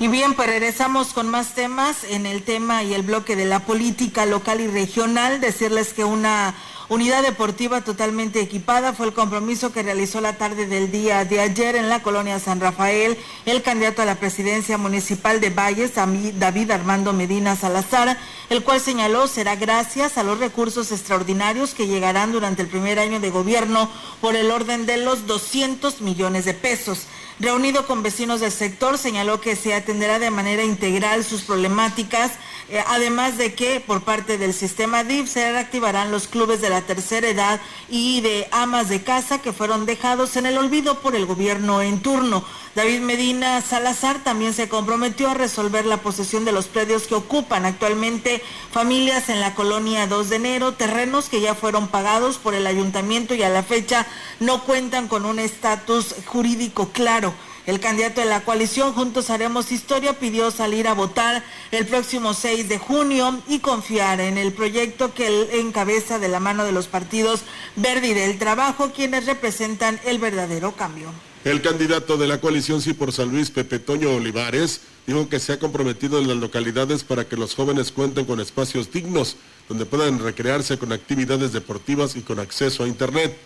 Y bien, pues regresamos con más temas en el tema y el bloque de la política local y regional. Decirles que una unidad deportiva totalmente equipada fue el compromiso que realizó la tarde del día de ayer en la colonia San Rafael el candidato a la presidencia municipal de Valles, David Armando Medina Salazar, el cual señaló será gracias a los recursos extraordinarios que llegarán durante el primer año de gobierno por el orden de los 200 millones de pesos. Reunido con vecinos del sector, señaló que se atenderá de manera integral sus problemáticas, eh, además de que por parte del sistema DIF se reactivarán los clubes de la tercera edad y de amas de casa que fueron dejados en el olvido por el gobierno en turno. David Medina Salazar también se comprometió a resolver la posesión de los predios que ocupan actualmente familias en la colonia 2 de enero, terrenos que ya fueron pagados por el ayuntamiento y a la fecha no cuentan con un estatus jurídico claro. El candidato de la coalición Juntos Haremos Historia pidió salir a votar el próximo 6 de junio y confiar en el proyecto que él encabeza de la mano de los partidos Verde y del Trabajo, quienes representan el verdadero cambio. El candidato de la coalición Sí por San Luis, Pepe Toño Olivares, dijo que se ha comprometido en las localidades para que los jóvenes cuenten con espacios dignos donde puedan recrearse con actividades deportivas y con acceso a Internet.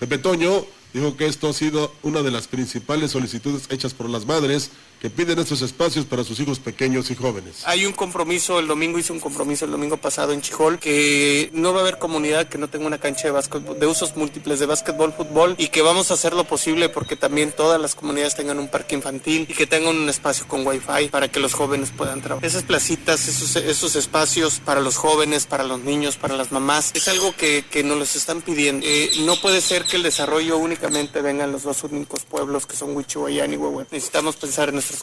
Pepe Toño dijo que esto ha sido una de las principales solicitudes hechas por las madres que piden estos espacios para sus hijos pequeños y jóvenes. Hay un compromiso, el domingo hice un compromiso el domingo pasado en Chijol, que no va a haber comunidad que no tenga una cancha de de usos múltiples de básquetbol, fútbol, y que vamos a hacer lo posible porque también todas las comunidades tengan un parque infantil y que tengan un espacio con wifi para que los jóvenes puedan trabajar. Esas placitas, esos, esos espacios para los jóvenes, para los niños, para las mamás, es algo que, que nos los están pidiendo. Eh, no puede ser que el desarrollo únicamente venga en los dos únicos pueblos que son Huichihuayán y Huehue. Necesitamos pensar en nuestros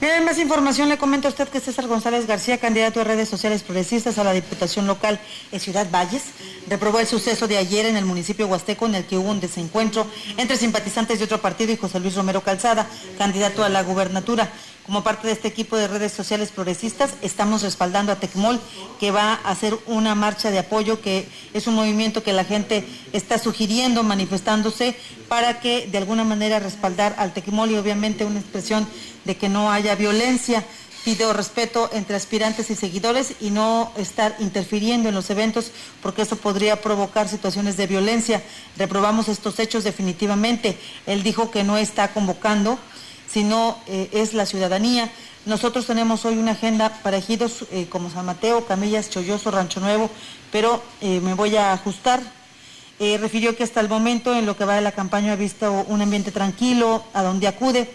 Bien, más información le comento a usted que César González García, candidato de redes sociales progresistas a la Diputación Local en Ciudad Valles, reprobó el suceso de ayer en el municipio Huasteco en el que hubo un desencuentro entre simpatizantes de otro partido y José Luis Romero Calzada, candidato a la gubernatura. Como parte de este equipo de redes sociales progresistas, estamos respaldando a Tecmol, que va a hacer una marcha de apoyo, que es un movimiento que la gente está sugiriendo, manifestándose, para que de alguna manera respaldar al Tecmol y obviamente una expresión de que no haya violencia. Pido respeto entre aspirantes y seguidores y no estar interfiriendo en los eventos porque eso podría provocar situaciones de violencia. Reprobamos estos hechos definitivamente. Él dijo que no está convocando sino eh, es la ciudadanía. Nosotros tenemos hoy una agenda para ejidos eh, como San Mateo, Camillas, Cholloso, Rancho Nuevo, pero eh, me voy a ajustar. refirió que hasta el momento en lo que va de la campaña ha visto un ambiente tranquilo, a donde acude.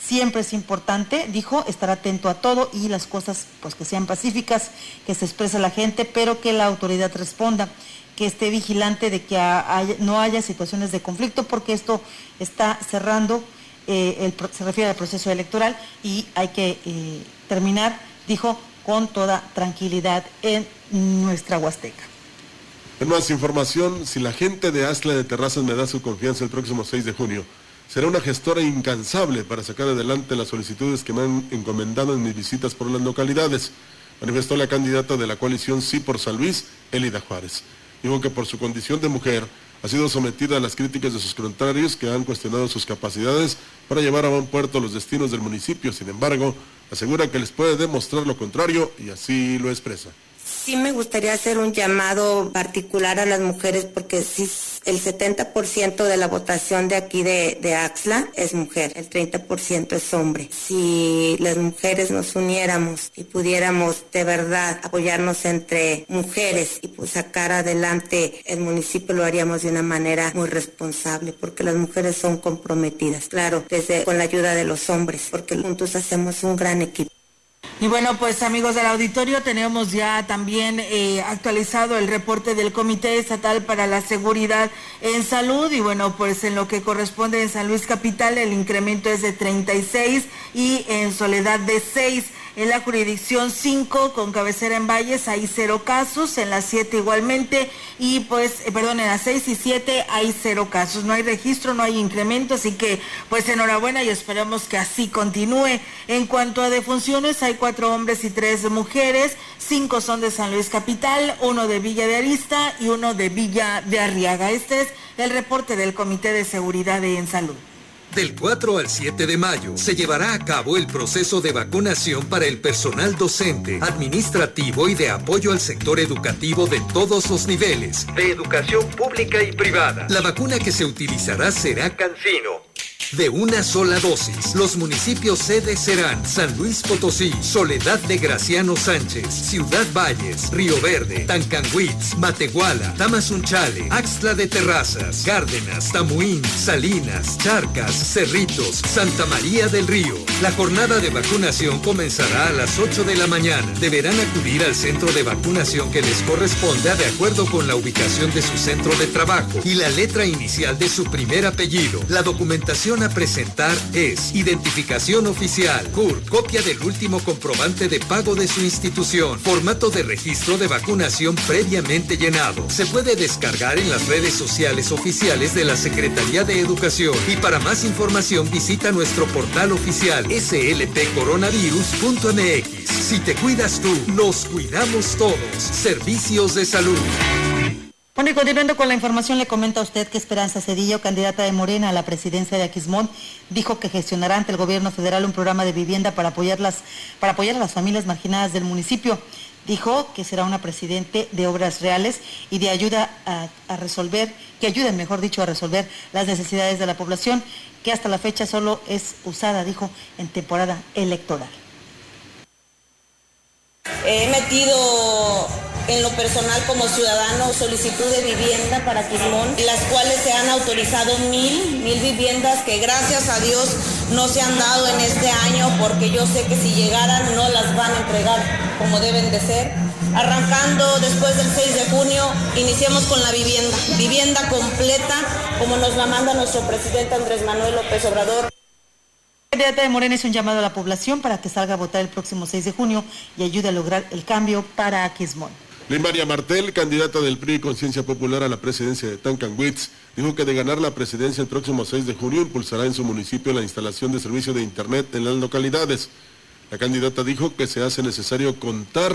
Siempre es importante, dijo, estar atento a todo y las cosas pues que sean pacíficas, que se exprese la gente, pero que la autoridad responda, que esté vigilante de que no haya situaciones de conflicto, porque esto está cerrando eh, se refiere al proceso electoral y hay que eh, terminar, dijo, con toda tranquilidad en nuestra Huasteca. En más información, si la gente de Asla de Terrazas me da su confianza el próximo 6 de junio, será una gestora incansable para sacar adelante las solicitudes que me han encomendado en mis visitas por las localidades, manifestó la candidata de la coalición Sí por San Luis, Elida Juárez. Dijo que por su condición de mujer, ha sido sometida a las críticas de sus contrarios que han cuestionado sus capacidades para llevar a buen puerto los destinos del municipio. Sin embargo, asegura que les puede demostrar lo contrario y así lo expresa. Sí me gustaría hacer un llamado particular a las mujeres porque sí el 70% de la votación de aquí de, de, Axla es mujer, el 30% es hombre. Si las mujeres nos uniéramos y pudiéramos de verdad apoyarnos entre mujeres y pues sacar adelante el municipio lo haríamos de una manera muy responsable porque las mujeres son comprometidas, claro, desde con la ayuda de los hombres, porque juntos hacemos un gran equipo. Y bueno, pues amigos del auditorio, tenemos ya también eh, actualizado el reporte del Comité Estatal para la Seguridad en Salud y bueno, pues en lo que corresponde en San Luis Capital el incremento es de 36 y en Soledad de 6. En la jurisdicción 5 con cabecera en Valles hay cero casos, en las 7 igualmente y pues, eh, perdón, en las 6 y 7 hay cero casos. No hay registro, no hay incremento, así que pues enhorabuena y esperamos que así continúe. En cuanto a defunciones, hay cuatro hombres y tres mujeres, cinco son de San Luis Capital, uno de Villa de Arista y uno de Villa de Arriaga. Este es el reporte del Comité de Seguridad en Salud. Del 4 al 7 de mayo se llevará a cabo el proceso de vacunación para el personal docente, administrativo y de apoyo al sector educativo de todos los niveles, de educación pública y privada. La vacuna que se utilizará será Cancino de una sola dosis. Los municipios sede serán San Luis Potosí, Soledad de Graciano Sánchez, Ciudad Valles, Río Verde, Tancanguitz, Matehuala, Tamazunchale, Axtla de Terrazas, Cárdenas, Tamuín, Salinas, Charcas, Cerritos, Santa María del Río. La jornada de vacunación comenzará a las 8 de la mañana. Deberán acudir al centro de vacunación que les corresponda de acuerdo con la ubicación de su centro de trabajo y la letra inicial de su primer apellido. La documentación a presentar es identificación oficial, CUR, copia del último comprobante de pago de su institución, formato de registro de vacunación previamente llenado. Se puede descargar en las redes sociales oficiales de la Secretaría de Educación y para más información visita nuestro portal oficial slpcoronavirus.mx. Si te cuidas tú, nos cuidamos todos. Servicios de salud. Bueno, y continuando con la información, le comenta a usted que Esperanza Cedillo, candidata de Morena a la presidencia de Aquismón, dijo que gestionará ante el gobierno federal un programa de vivienda para, apoyarlas, para apoyar a las familias marginadas del municipio. Dijo que será una presidente de obras reales y de ayuda a, a resolver, que ayuden, mejor dicho, a resolver las necesidades de la población, que hasta la fecha solo es usada, dijo, en temporada electoral. He metido en lo personal como ciudadano solicitud de vivienda para Quismón, las cuales se han autorizado mil, mil viviendas que gracias a Dios no se han dado en este año porque yo sé que si llegaran no las van a entregar como deben de ser. Arrancando después del 6 de junio, iniciamos con la vivienda, vivienda completa como nos la manda nuestro presidente Andrés Manuel López Obrador. La candidata de Morena hizo un llamado a la población para que salga a votar el próximo 6 de junio y ayude a lograr el cambio para Aquismón. Lin María Martel, candidata del PRI Conciencia Popular a la presidencia de Tancanwitz, dijo que de ganar la presidencia el próximo 6 de junio impulsará en su municipio la instalación de servicio de Internet en las localidades. La candidata dijo que se hace necesario contar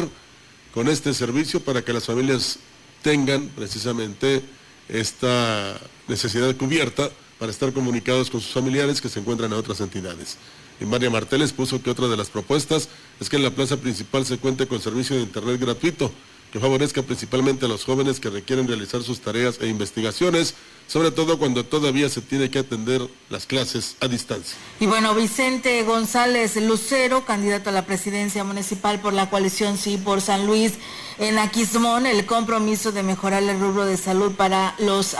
con este servicio para que las familias tengan precisamente esta necesidad cubierta para estar comunicados con sus familiares que se encuentran en otras entidades. Y María Martel expuso que otra de las propuestas es que en la plaza principal se cuente con servicio de Internet gratuito, que favorezca principalmente a los jóvenes que requieren realizar sus tareas e investigaciones, sobre todo cuando todavía se tiene que atender las clases a distancia. Y bueno, Vicente González Lucero, candidato a la presidencia municipal por la coalición Sí por San Luis, en Aquismón, el compromiso de mejorar el rubro de salud para los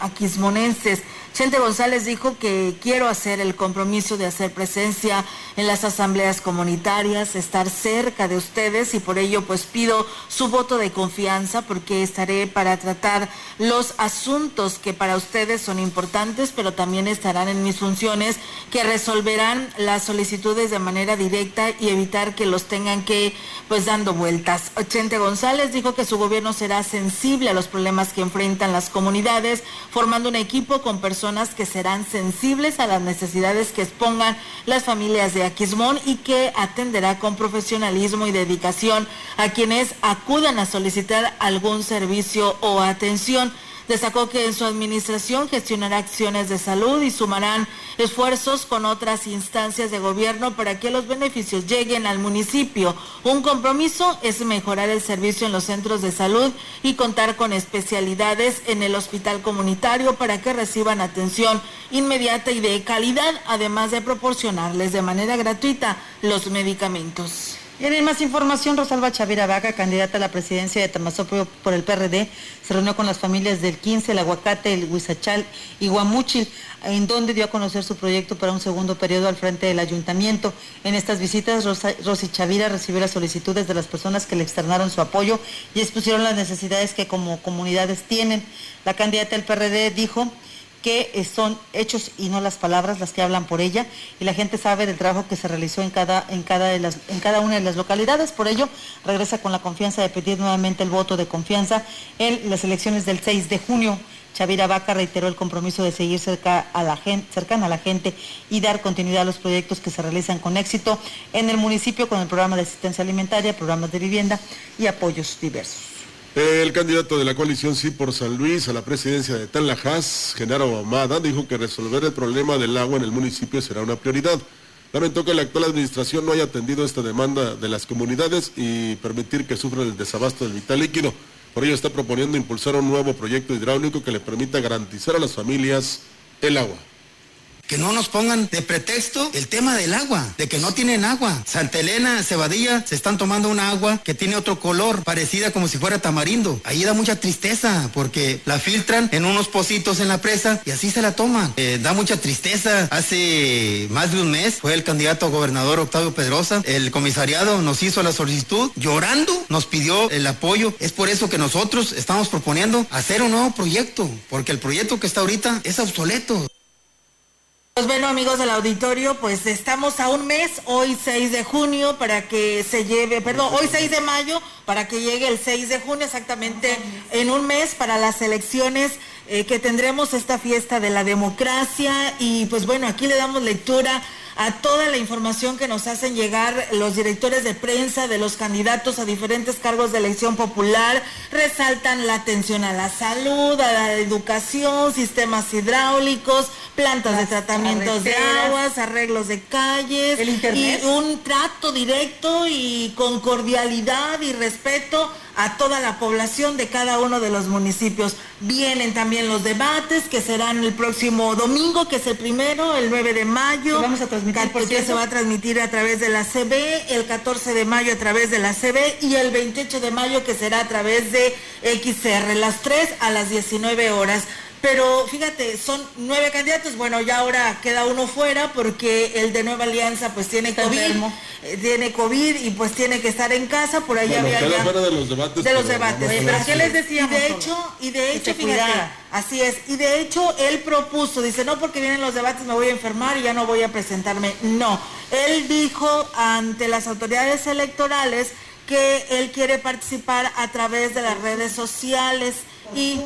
aquismonenses. Chente González dijo que quiero hacer el compromiso de hacer presencia en las asambleas comunitarias, estar cerca de ustedes y por ello pues pido su voto de confianza porque estaré para tratar los asuntos que para ustedes son importantes, pero también estarán en mis funciones que resolverán las solicitudes de manera directa y evitar que los tengan que pues dando vueltas. Chente González dijo que su gobierno será sensible a los problemas que enfrentan las comunidades, formando un equipo con personas personas que serán sensibles a las necesidades que expongan las familias de Aquismón y que atenderá con profesionalismo y dedicación a quienes acudan a solicitar algún servicio o atención. Destacó que en su administración gestionará acciones de salud y sumarán esfuerzos con otras instancias de gobierno para que los beneficios lleguen al municipio. Un compromiso es mejorar el servicio en los centros de salud y contar con especialidades en el hospital comunitario para que reciban atención inmediata y de calidad, además de proporcionarles de manera gratuita los medicamentos. Y en más información, Rosalba Chavira Vaca, candidata a la presidencia de Tamazopio por el PRD, se reunió con las familias del 15, el Aguacate, el Huizachal y Guamúchil, en donde dio a conocer su proyecto para un segundo periodo al frente del ayuntamiento. En estas visitas, Rosy Chavira recibió las solicitudes de las personas que le externaron su apoyo y expusieron las necesidades que como comunidades tienen. La candidata del PRD dijo que eh, son hechos y no las palabras las que hablan por ella y la gente sabe del trabajo que se realizó en cada, en cada, de las, en cada una de las localidades. Por ello, regresa con la confianza de pedir nuevamente el voto de confianza en las elecciones del 6 de junio. Chavira Vaca reiteró el compromiso de seguir cerca a la gente, cercana a la gente y dar continuidad a los proyectos que se realizan con éxito en el municipio con el programa de asistencia alimentaria, programas de vivienda y apoyos diversos. El candidato de la coalición Sí por San Luis a la presidencia de Tanlajas, Genaro Amada, dijo que resolver el problema del agua en el municipio será una prioridad. Lamentó que la actual administración no haya atendido esta demanda de las comunidades y permitir que sufran el desabasto del vital líquido. Por ello está proponiendo impulsar un nuevo proyecto hidráulico que le permita garantizar a las familias el agua que no nos pongan de pretexto el tema del agua, de que no tienen agua. Santa Elena, Cebadilla, se están tomando una agua que tiene otro color, parecida como si fuera tamarindo. Ahí da mucha tristeza porque la filtran en unos pocitos en la presa y así se la toman. Eh, da mucha tristeza. Hace más de un mes fue el candidato a gobernador Octavio Pedrosa. El comisariado nos hizo la solicitud llorando, nos pidió el apoyo. Es por eso que nosotros estamos proponiendo hacer un nuevo proyecto, porque el proyecto que está ahorita es obsoleto. Pues bueno, amigos del auditorio, pues estamos a un mes, hoy 6 de junio, para que se lleve, perdón, hoy 6 de mayo, para que llegue el 6 de junio, exactamente en un mes para las elecciones eh, que tendremos esta fiesta de la democracia. Y pues bueno, aquí le damos lectura a toda la información que nos hacen llegar los directores de prensa de los candidatos a diferentes cargos de elección popular. Resaltan la atención a la salud, a la educación, sistemas hidráulicos, plantas de tratamientos de aguas, arreglos de calles, y un trato directo y con cordialidad y respeto a toda la población de cada uno de los municipios. Vienen también los debates que serán el próximo domingo, que es el primero, el 9 de mayo. vamos a transmitir, por que se va a transmitir a través de la CB, el 14 de mayo a través de la CB y el 28 de mayo que será a través de XR, las 3 a las 19 horas. Pero fíjate, son nueve candidatos. Bueno, ya ahora queda uno fuera porque el de Nueva Alianza pues tiene COVID. Eh, tiene COVID y pues tiene que estar en casa. Por ahí había ya, fuera de los debates. De los debates. ¿qué les decía? Y de hecho, y de hecho, fíjate, así es. Y de hecho, él propuso, dice, no porque vienen los debates me voy a enfermar y ya no voy a presentarme. No. Él dijo ante las autoridades electorales que él quiere participar a través de las redes sociales y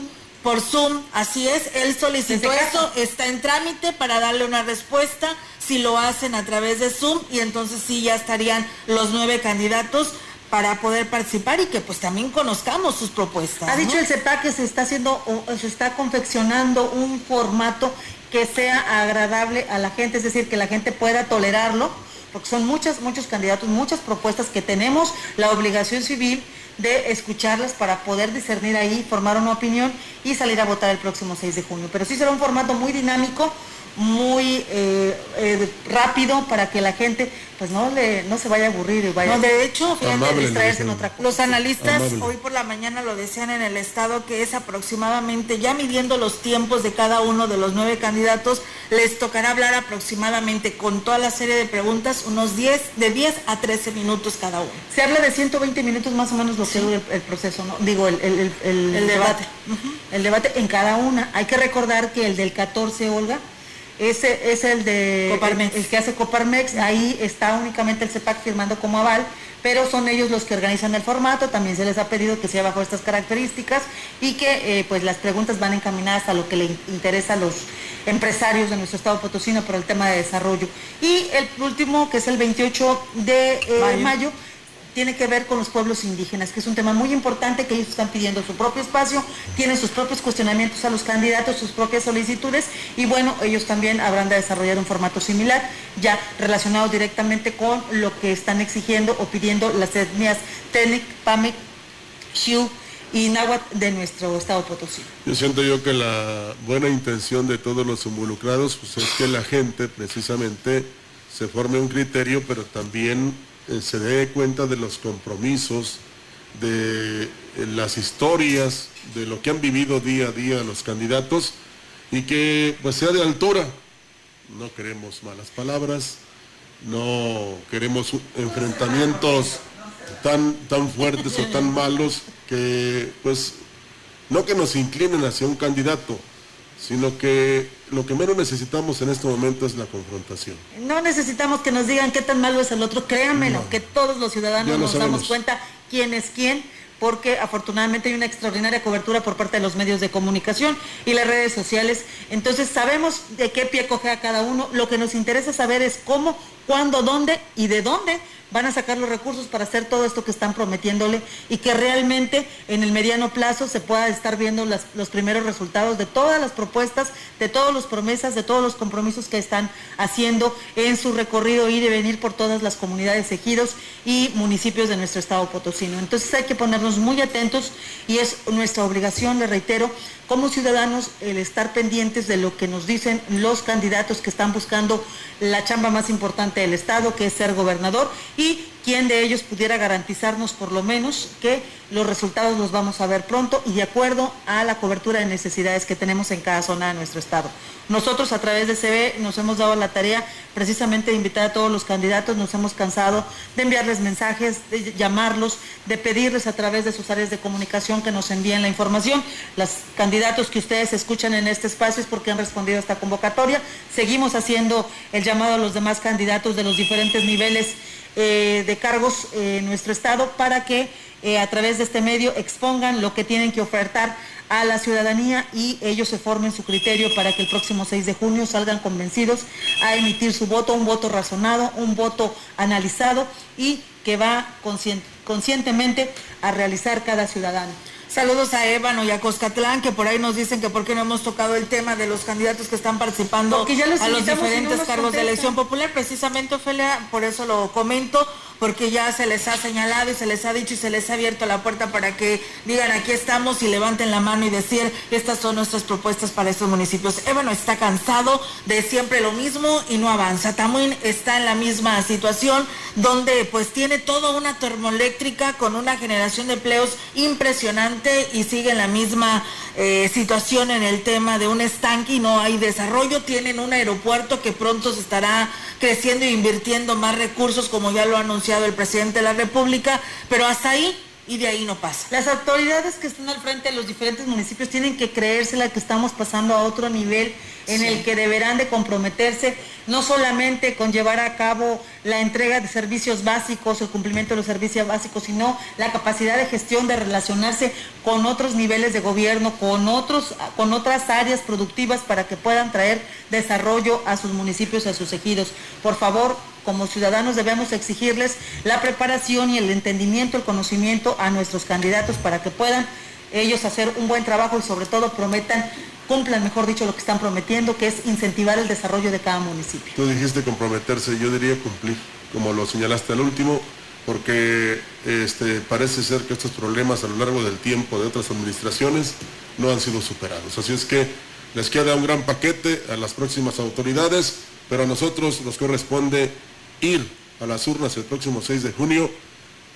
por Zoom, así es, él solicitó eso, está en trámite para darle una respuesta, si lo hacen a través de Zoom y entonces sí ya estarían los nueve candidatos para poder participar y que pues también conozcamos sus propuestas. Ha dicho el CEPA que se está haciendo, se está confeccionando un formato que sea agradable a la gente, es decir, que la gente pueda tolerarlo, porque son muchas, muchos candidatos, muchas propuestas que tenemos. La obligación civil de escucharlas para poder discernir ahí, formar una opinión y salir a votar el próximo 6 de junio. Pero sí será un formato muy dinámico, muy eh, eh, rápido para que la gente pues no le no se vaya a aburrir y vaya. No, de hecho fíjate distraerse en otra cosa. Los analistas hoy por la mañana lo decían en el estado que es aproximadamente ya midiendo los tiempos de cada uno de los nueve candidatos les tocará hablar aproximadamente con toda la serie de preguntas unos 10 de 10 a 13 minutos cada uno. Se habla de 120 minutos más o menos lo que dura el, proceso no digo el, el, debate. el debate en cada una. Hay que recordar que el del 14 Olga ese es el de Coparmex. El, que hace Coparmex, ahí está únicamente el CEPAC firmando como aval, pero son ellos los que organizan el formato, también se les ha pedido que sea bajo estas características y que eh, pues las preguntas van encaminadas a lo que le interesa a los empresarios de nuestro estado potosino por el tema de desarrollo. Y el último, que es el 28 de eh, mayo tiene que ver con los pueblos indígenas, que es un tema muy importante que ellos están pidiendo su propio espacio, tienen sus propios cuestionamientos a los candidatos, sus propias solicitudes y bueno, ellos también habrán de desarrollar un formato similar, ya relacionado directamente con lo que están exigiendo o pidiendo las etnias Tenec, Pamec, Xiu y Náhuatl de nuestro estado Potosí. Yo siento yo que la buena intención de todos los involucrados pues, es que la gente precisamente se forme un criterio, pero también eh, se dé cuenta de los compromisos, de eh, las historias, de lo que han vivido día a día los candidatos y que pues sea de altura. No queremos malas palabras, no queremos enfrentamientos tan, tan fuertes o tan malos que pues no que nos inclinen hacia un candidato, sino que lo que menos necesitamos en este momento es la confrontación. No necesitamos que nos digan qué tan malo es el otro, créanmelo, que todos los ciudadanos nos damos cuenta quién es quién, porque afortunadamente hay una extraordinaria cobertura por parte de los medios de comunicación y las redes sociales. Entonces sabemos de qué pie coge a cada uno. Lo que nos interesa saber es cómo, cuándo, dónde y de dónde van a sacar los recursos para hacer todo esto que están prometiéndole y que realmente en el mediano plazo se pueda estar viendo los primeros resultados de todas las propuestas, de todas las promesas, de todos los compromisos que están haciendo en su recorrido ir y venir por todas las comunidades, ejidos y municipios de nuestro estado potosino. Entonces hay que ponernos muy atentos y es nuestra obligación, le reitero, como ciudadanos el estar pendientes de lo que nos dicen los candidatos que están buscando la chamba más importante del Estado, que es ser gobernador, y quién de ellos pudiera garantizarnos por lo menos que los resultados los vamos a ver pronto y de acuerdo a la cobertura de necesidades que tenemos en cada zona de nuestro estado. Nosotros a través de CB nos hemos dado la tarea precisamente de invitar a todos los candidatos, nos hemos cansado de enviarles mensajes, de llamarlos, de pedirles a través de sus áreas de comunicación que nos envíen la información. Los candidatos que ustedes escuchan en este espacio es porque han respondido a esta convocatoria. Seguimos haciendo el llamado a los demás candidatos de los diferentes niveles eh, de cargos en nuestro estado para que eh, a través de este medio expongan lo que tienen que ofertar a la ciudadanía y ellos se formen su criterio para que el próximo 6 de junio salgan convencidos a emitir su voto, un voto razonado, un voto analizado y que va conscientemente a realizar cada ciudadano. Saludos a Ébano y a Coscatlán, que por ahí nos dicen que por qué no hemos tocado el tema de los candidatos que están participando a los diferentes cargos de elección popular. Precisamente, Ofelia, por eso lo comento, porque ya se les ha señalado y se les ha dicho y se les ha abierto la puerta para que digan aquí estamos y levanten la mano y decir estas son nuestras propuestas para estos municipios. Ébano está cansado de siempre lo mismo y no avanza. Tamuín está en la misma situación donde pues tiene toda una termoeléctrica con una generación de empleos impresionante y sigue en la misma eh, situación en el tema de un estanque y no hay desarrollo. Tienen un aeropuerto que pronto se estará creciendo e invirtiendo más recursos como ya lo anunció el presidente de la República, pero hasta ahí y de ahí no pasa. Las autoridades que están al frente de los diferentes municipios tienen que creérsela que estamos pasando a otro nivel en el que deberán de comprometerse no solamente con llevar a cabo la entrega de servicios básicos, el cumplimiento de los servicios básicos, sino la capacidad de gestión de relacionarse con otros niveles de gobierno, con otros, con otras áreas productivas para que puedan traer desarrollo a sus municipios, a sus ejidos. Por favor, como ciudadanos debemos exigirles la preparación y el entendimiento, el conocimiento a nuestros candidatos para que puedan ellos hacer un buen trabajo y sobre todo prometan, cumplan, mejor dicho, lo que están prometiendo, que es incentivar el desarrollo de cada municipio. Tú dijiste comprometerse, yo diría cumplir, como lo señalaste al último, porque este, parece ser que estos problemas a lo largo del tiempo de otras administraciones no han sido superados. Así es que les queda un gran paquete a las próximas autoridades, pero a nosotros nos corresponde ir a las urnas el próximo 6 de junio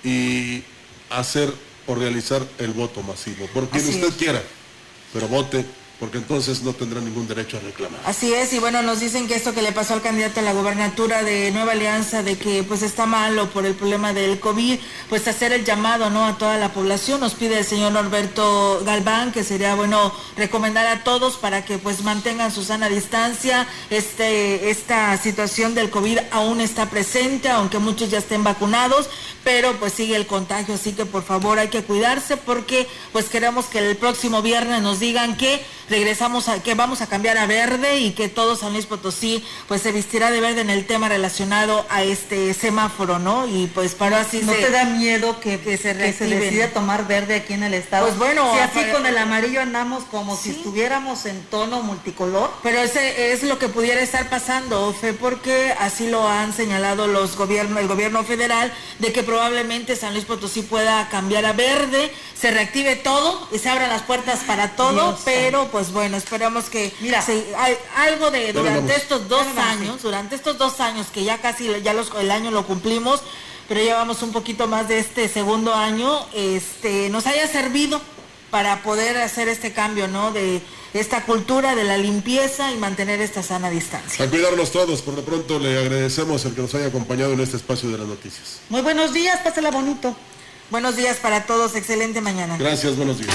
y hacer o realizar el voto masivo, por quien usted quiera, pero vote porque entonces no tendrá ningún derecho a reclamar. Así es, y bueno, nos dicen que esto que le pasó al candidato a la gobernatura de Nueva Alianza, de que pues está malo por el problema del COVID, pues hacer el llamado, ¿no? A toda la población, nos pide el señor Norberto Galván, que sería bueno recomendar a todos para que pues mantengan su sana distancia, este, esta situación del COVID aún está presente, aunque muchos ya estén vacunados, pero pues sigue el contagio, así que por favor hay que cuidarse porque pues queremos que el próximo viernes nos digan que regresamos a que vamos a cambiar a verde y que todo San Luis Potosí pues se vistirá de verde en el tema relacionado a este semáforo, ¿no? Y pues para así ¿No te da miedo que, que se, que se decida tomar verde aquí en el estado? Pues bueno, si así con el amarillo andamos como si estuviéramos en tono multicolor. Pero ese es lo que pudiera estar pasando, Fe, porque así lo han señalado los gobiernos, el gobierno federal, de que probablemente San Luis Potosí pueda cambiar a verde, se reactive todo y se abran las puertas para todo, pero pues bueno, esperamos que Mira, hay algo de durante estos dos años, durante estos dos años que ya casi ya los, el año lo cumplimos, pero llevamos un poquito más de este segundo año, este, nos haya servido para poder hacer este cambio, ¿no? De esta cultura de la limpieza y mantener esta sana distancia. A cuidarnos todos, por lo pronto le agradecemos el que nos haya acompañado en este espacio de las noticias. Muy buenos días, pásela bonito. Buenos días para todos, excelente mañana. Gracias, buenos días.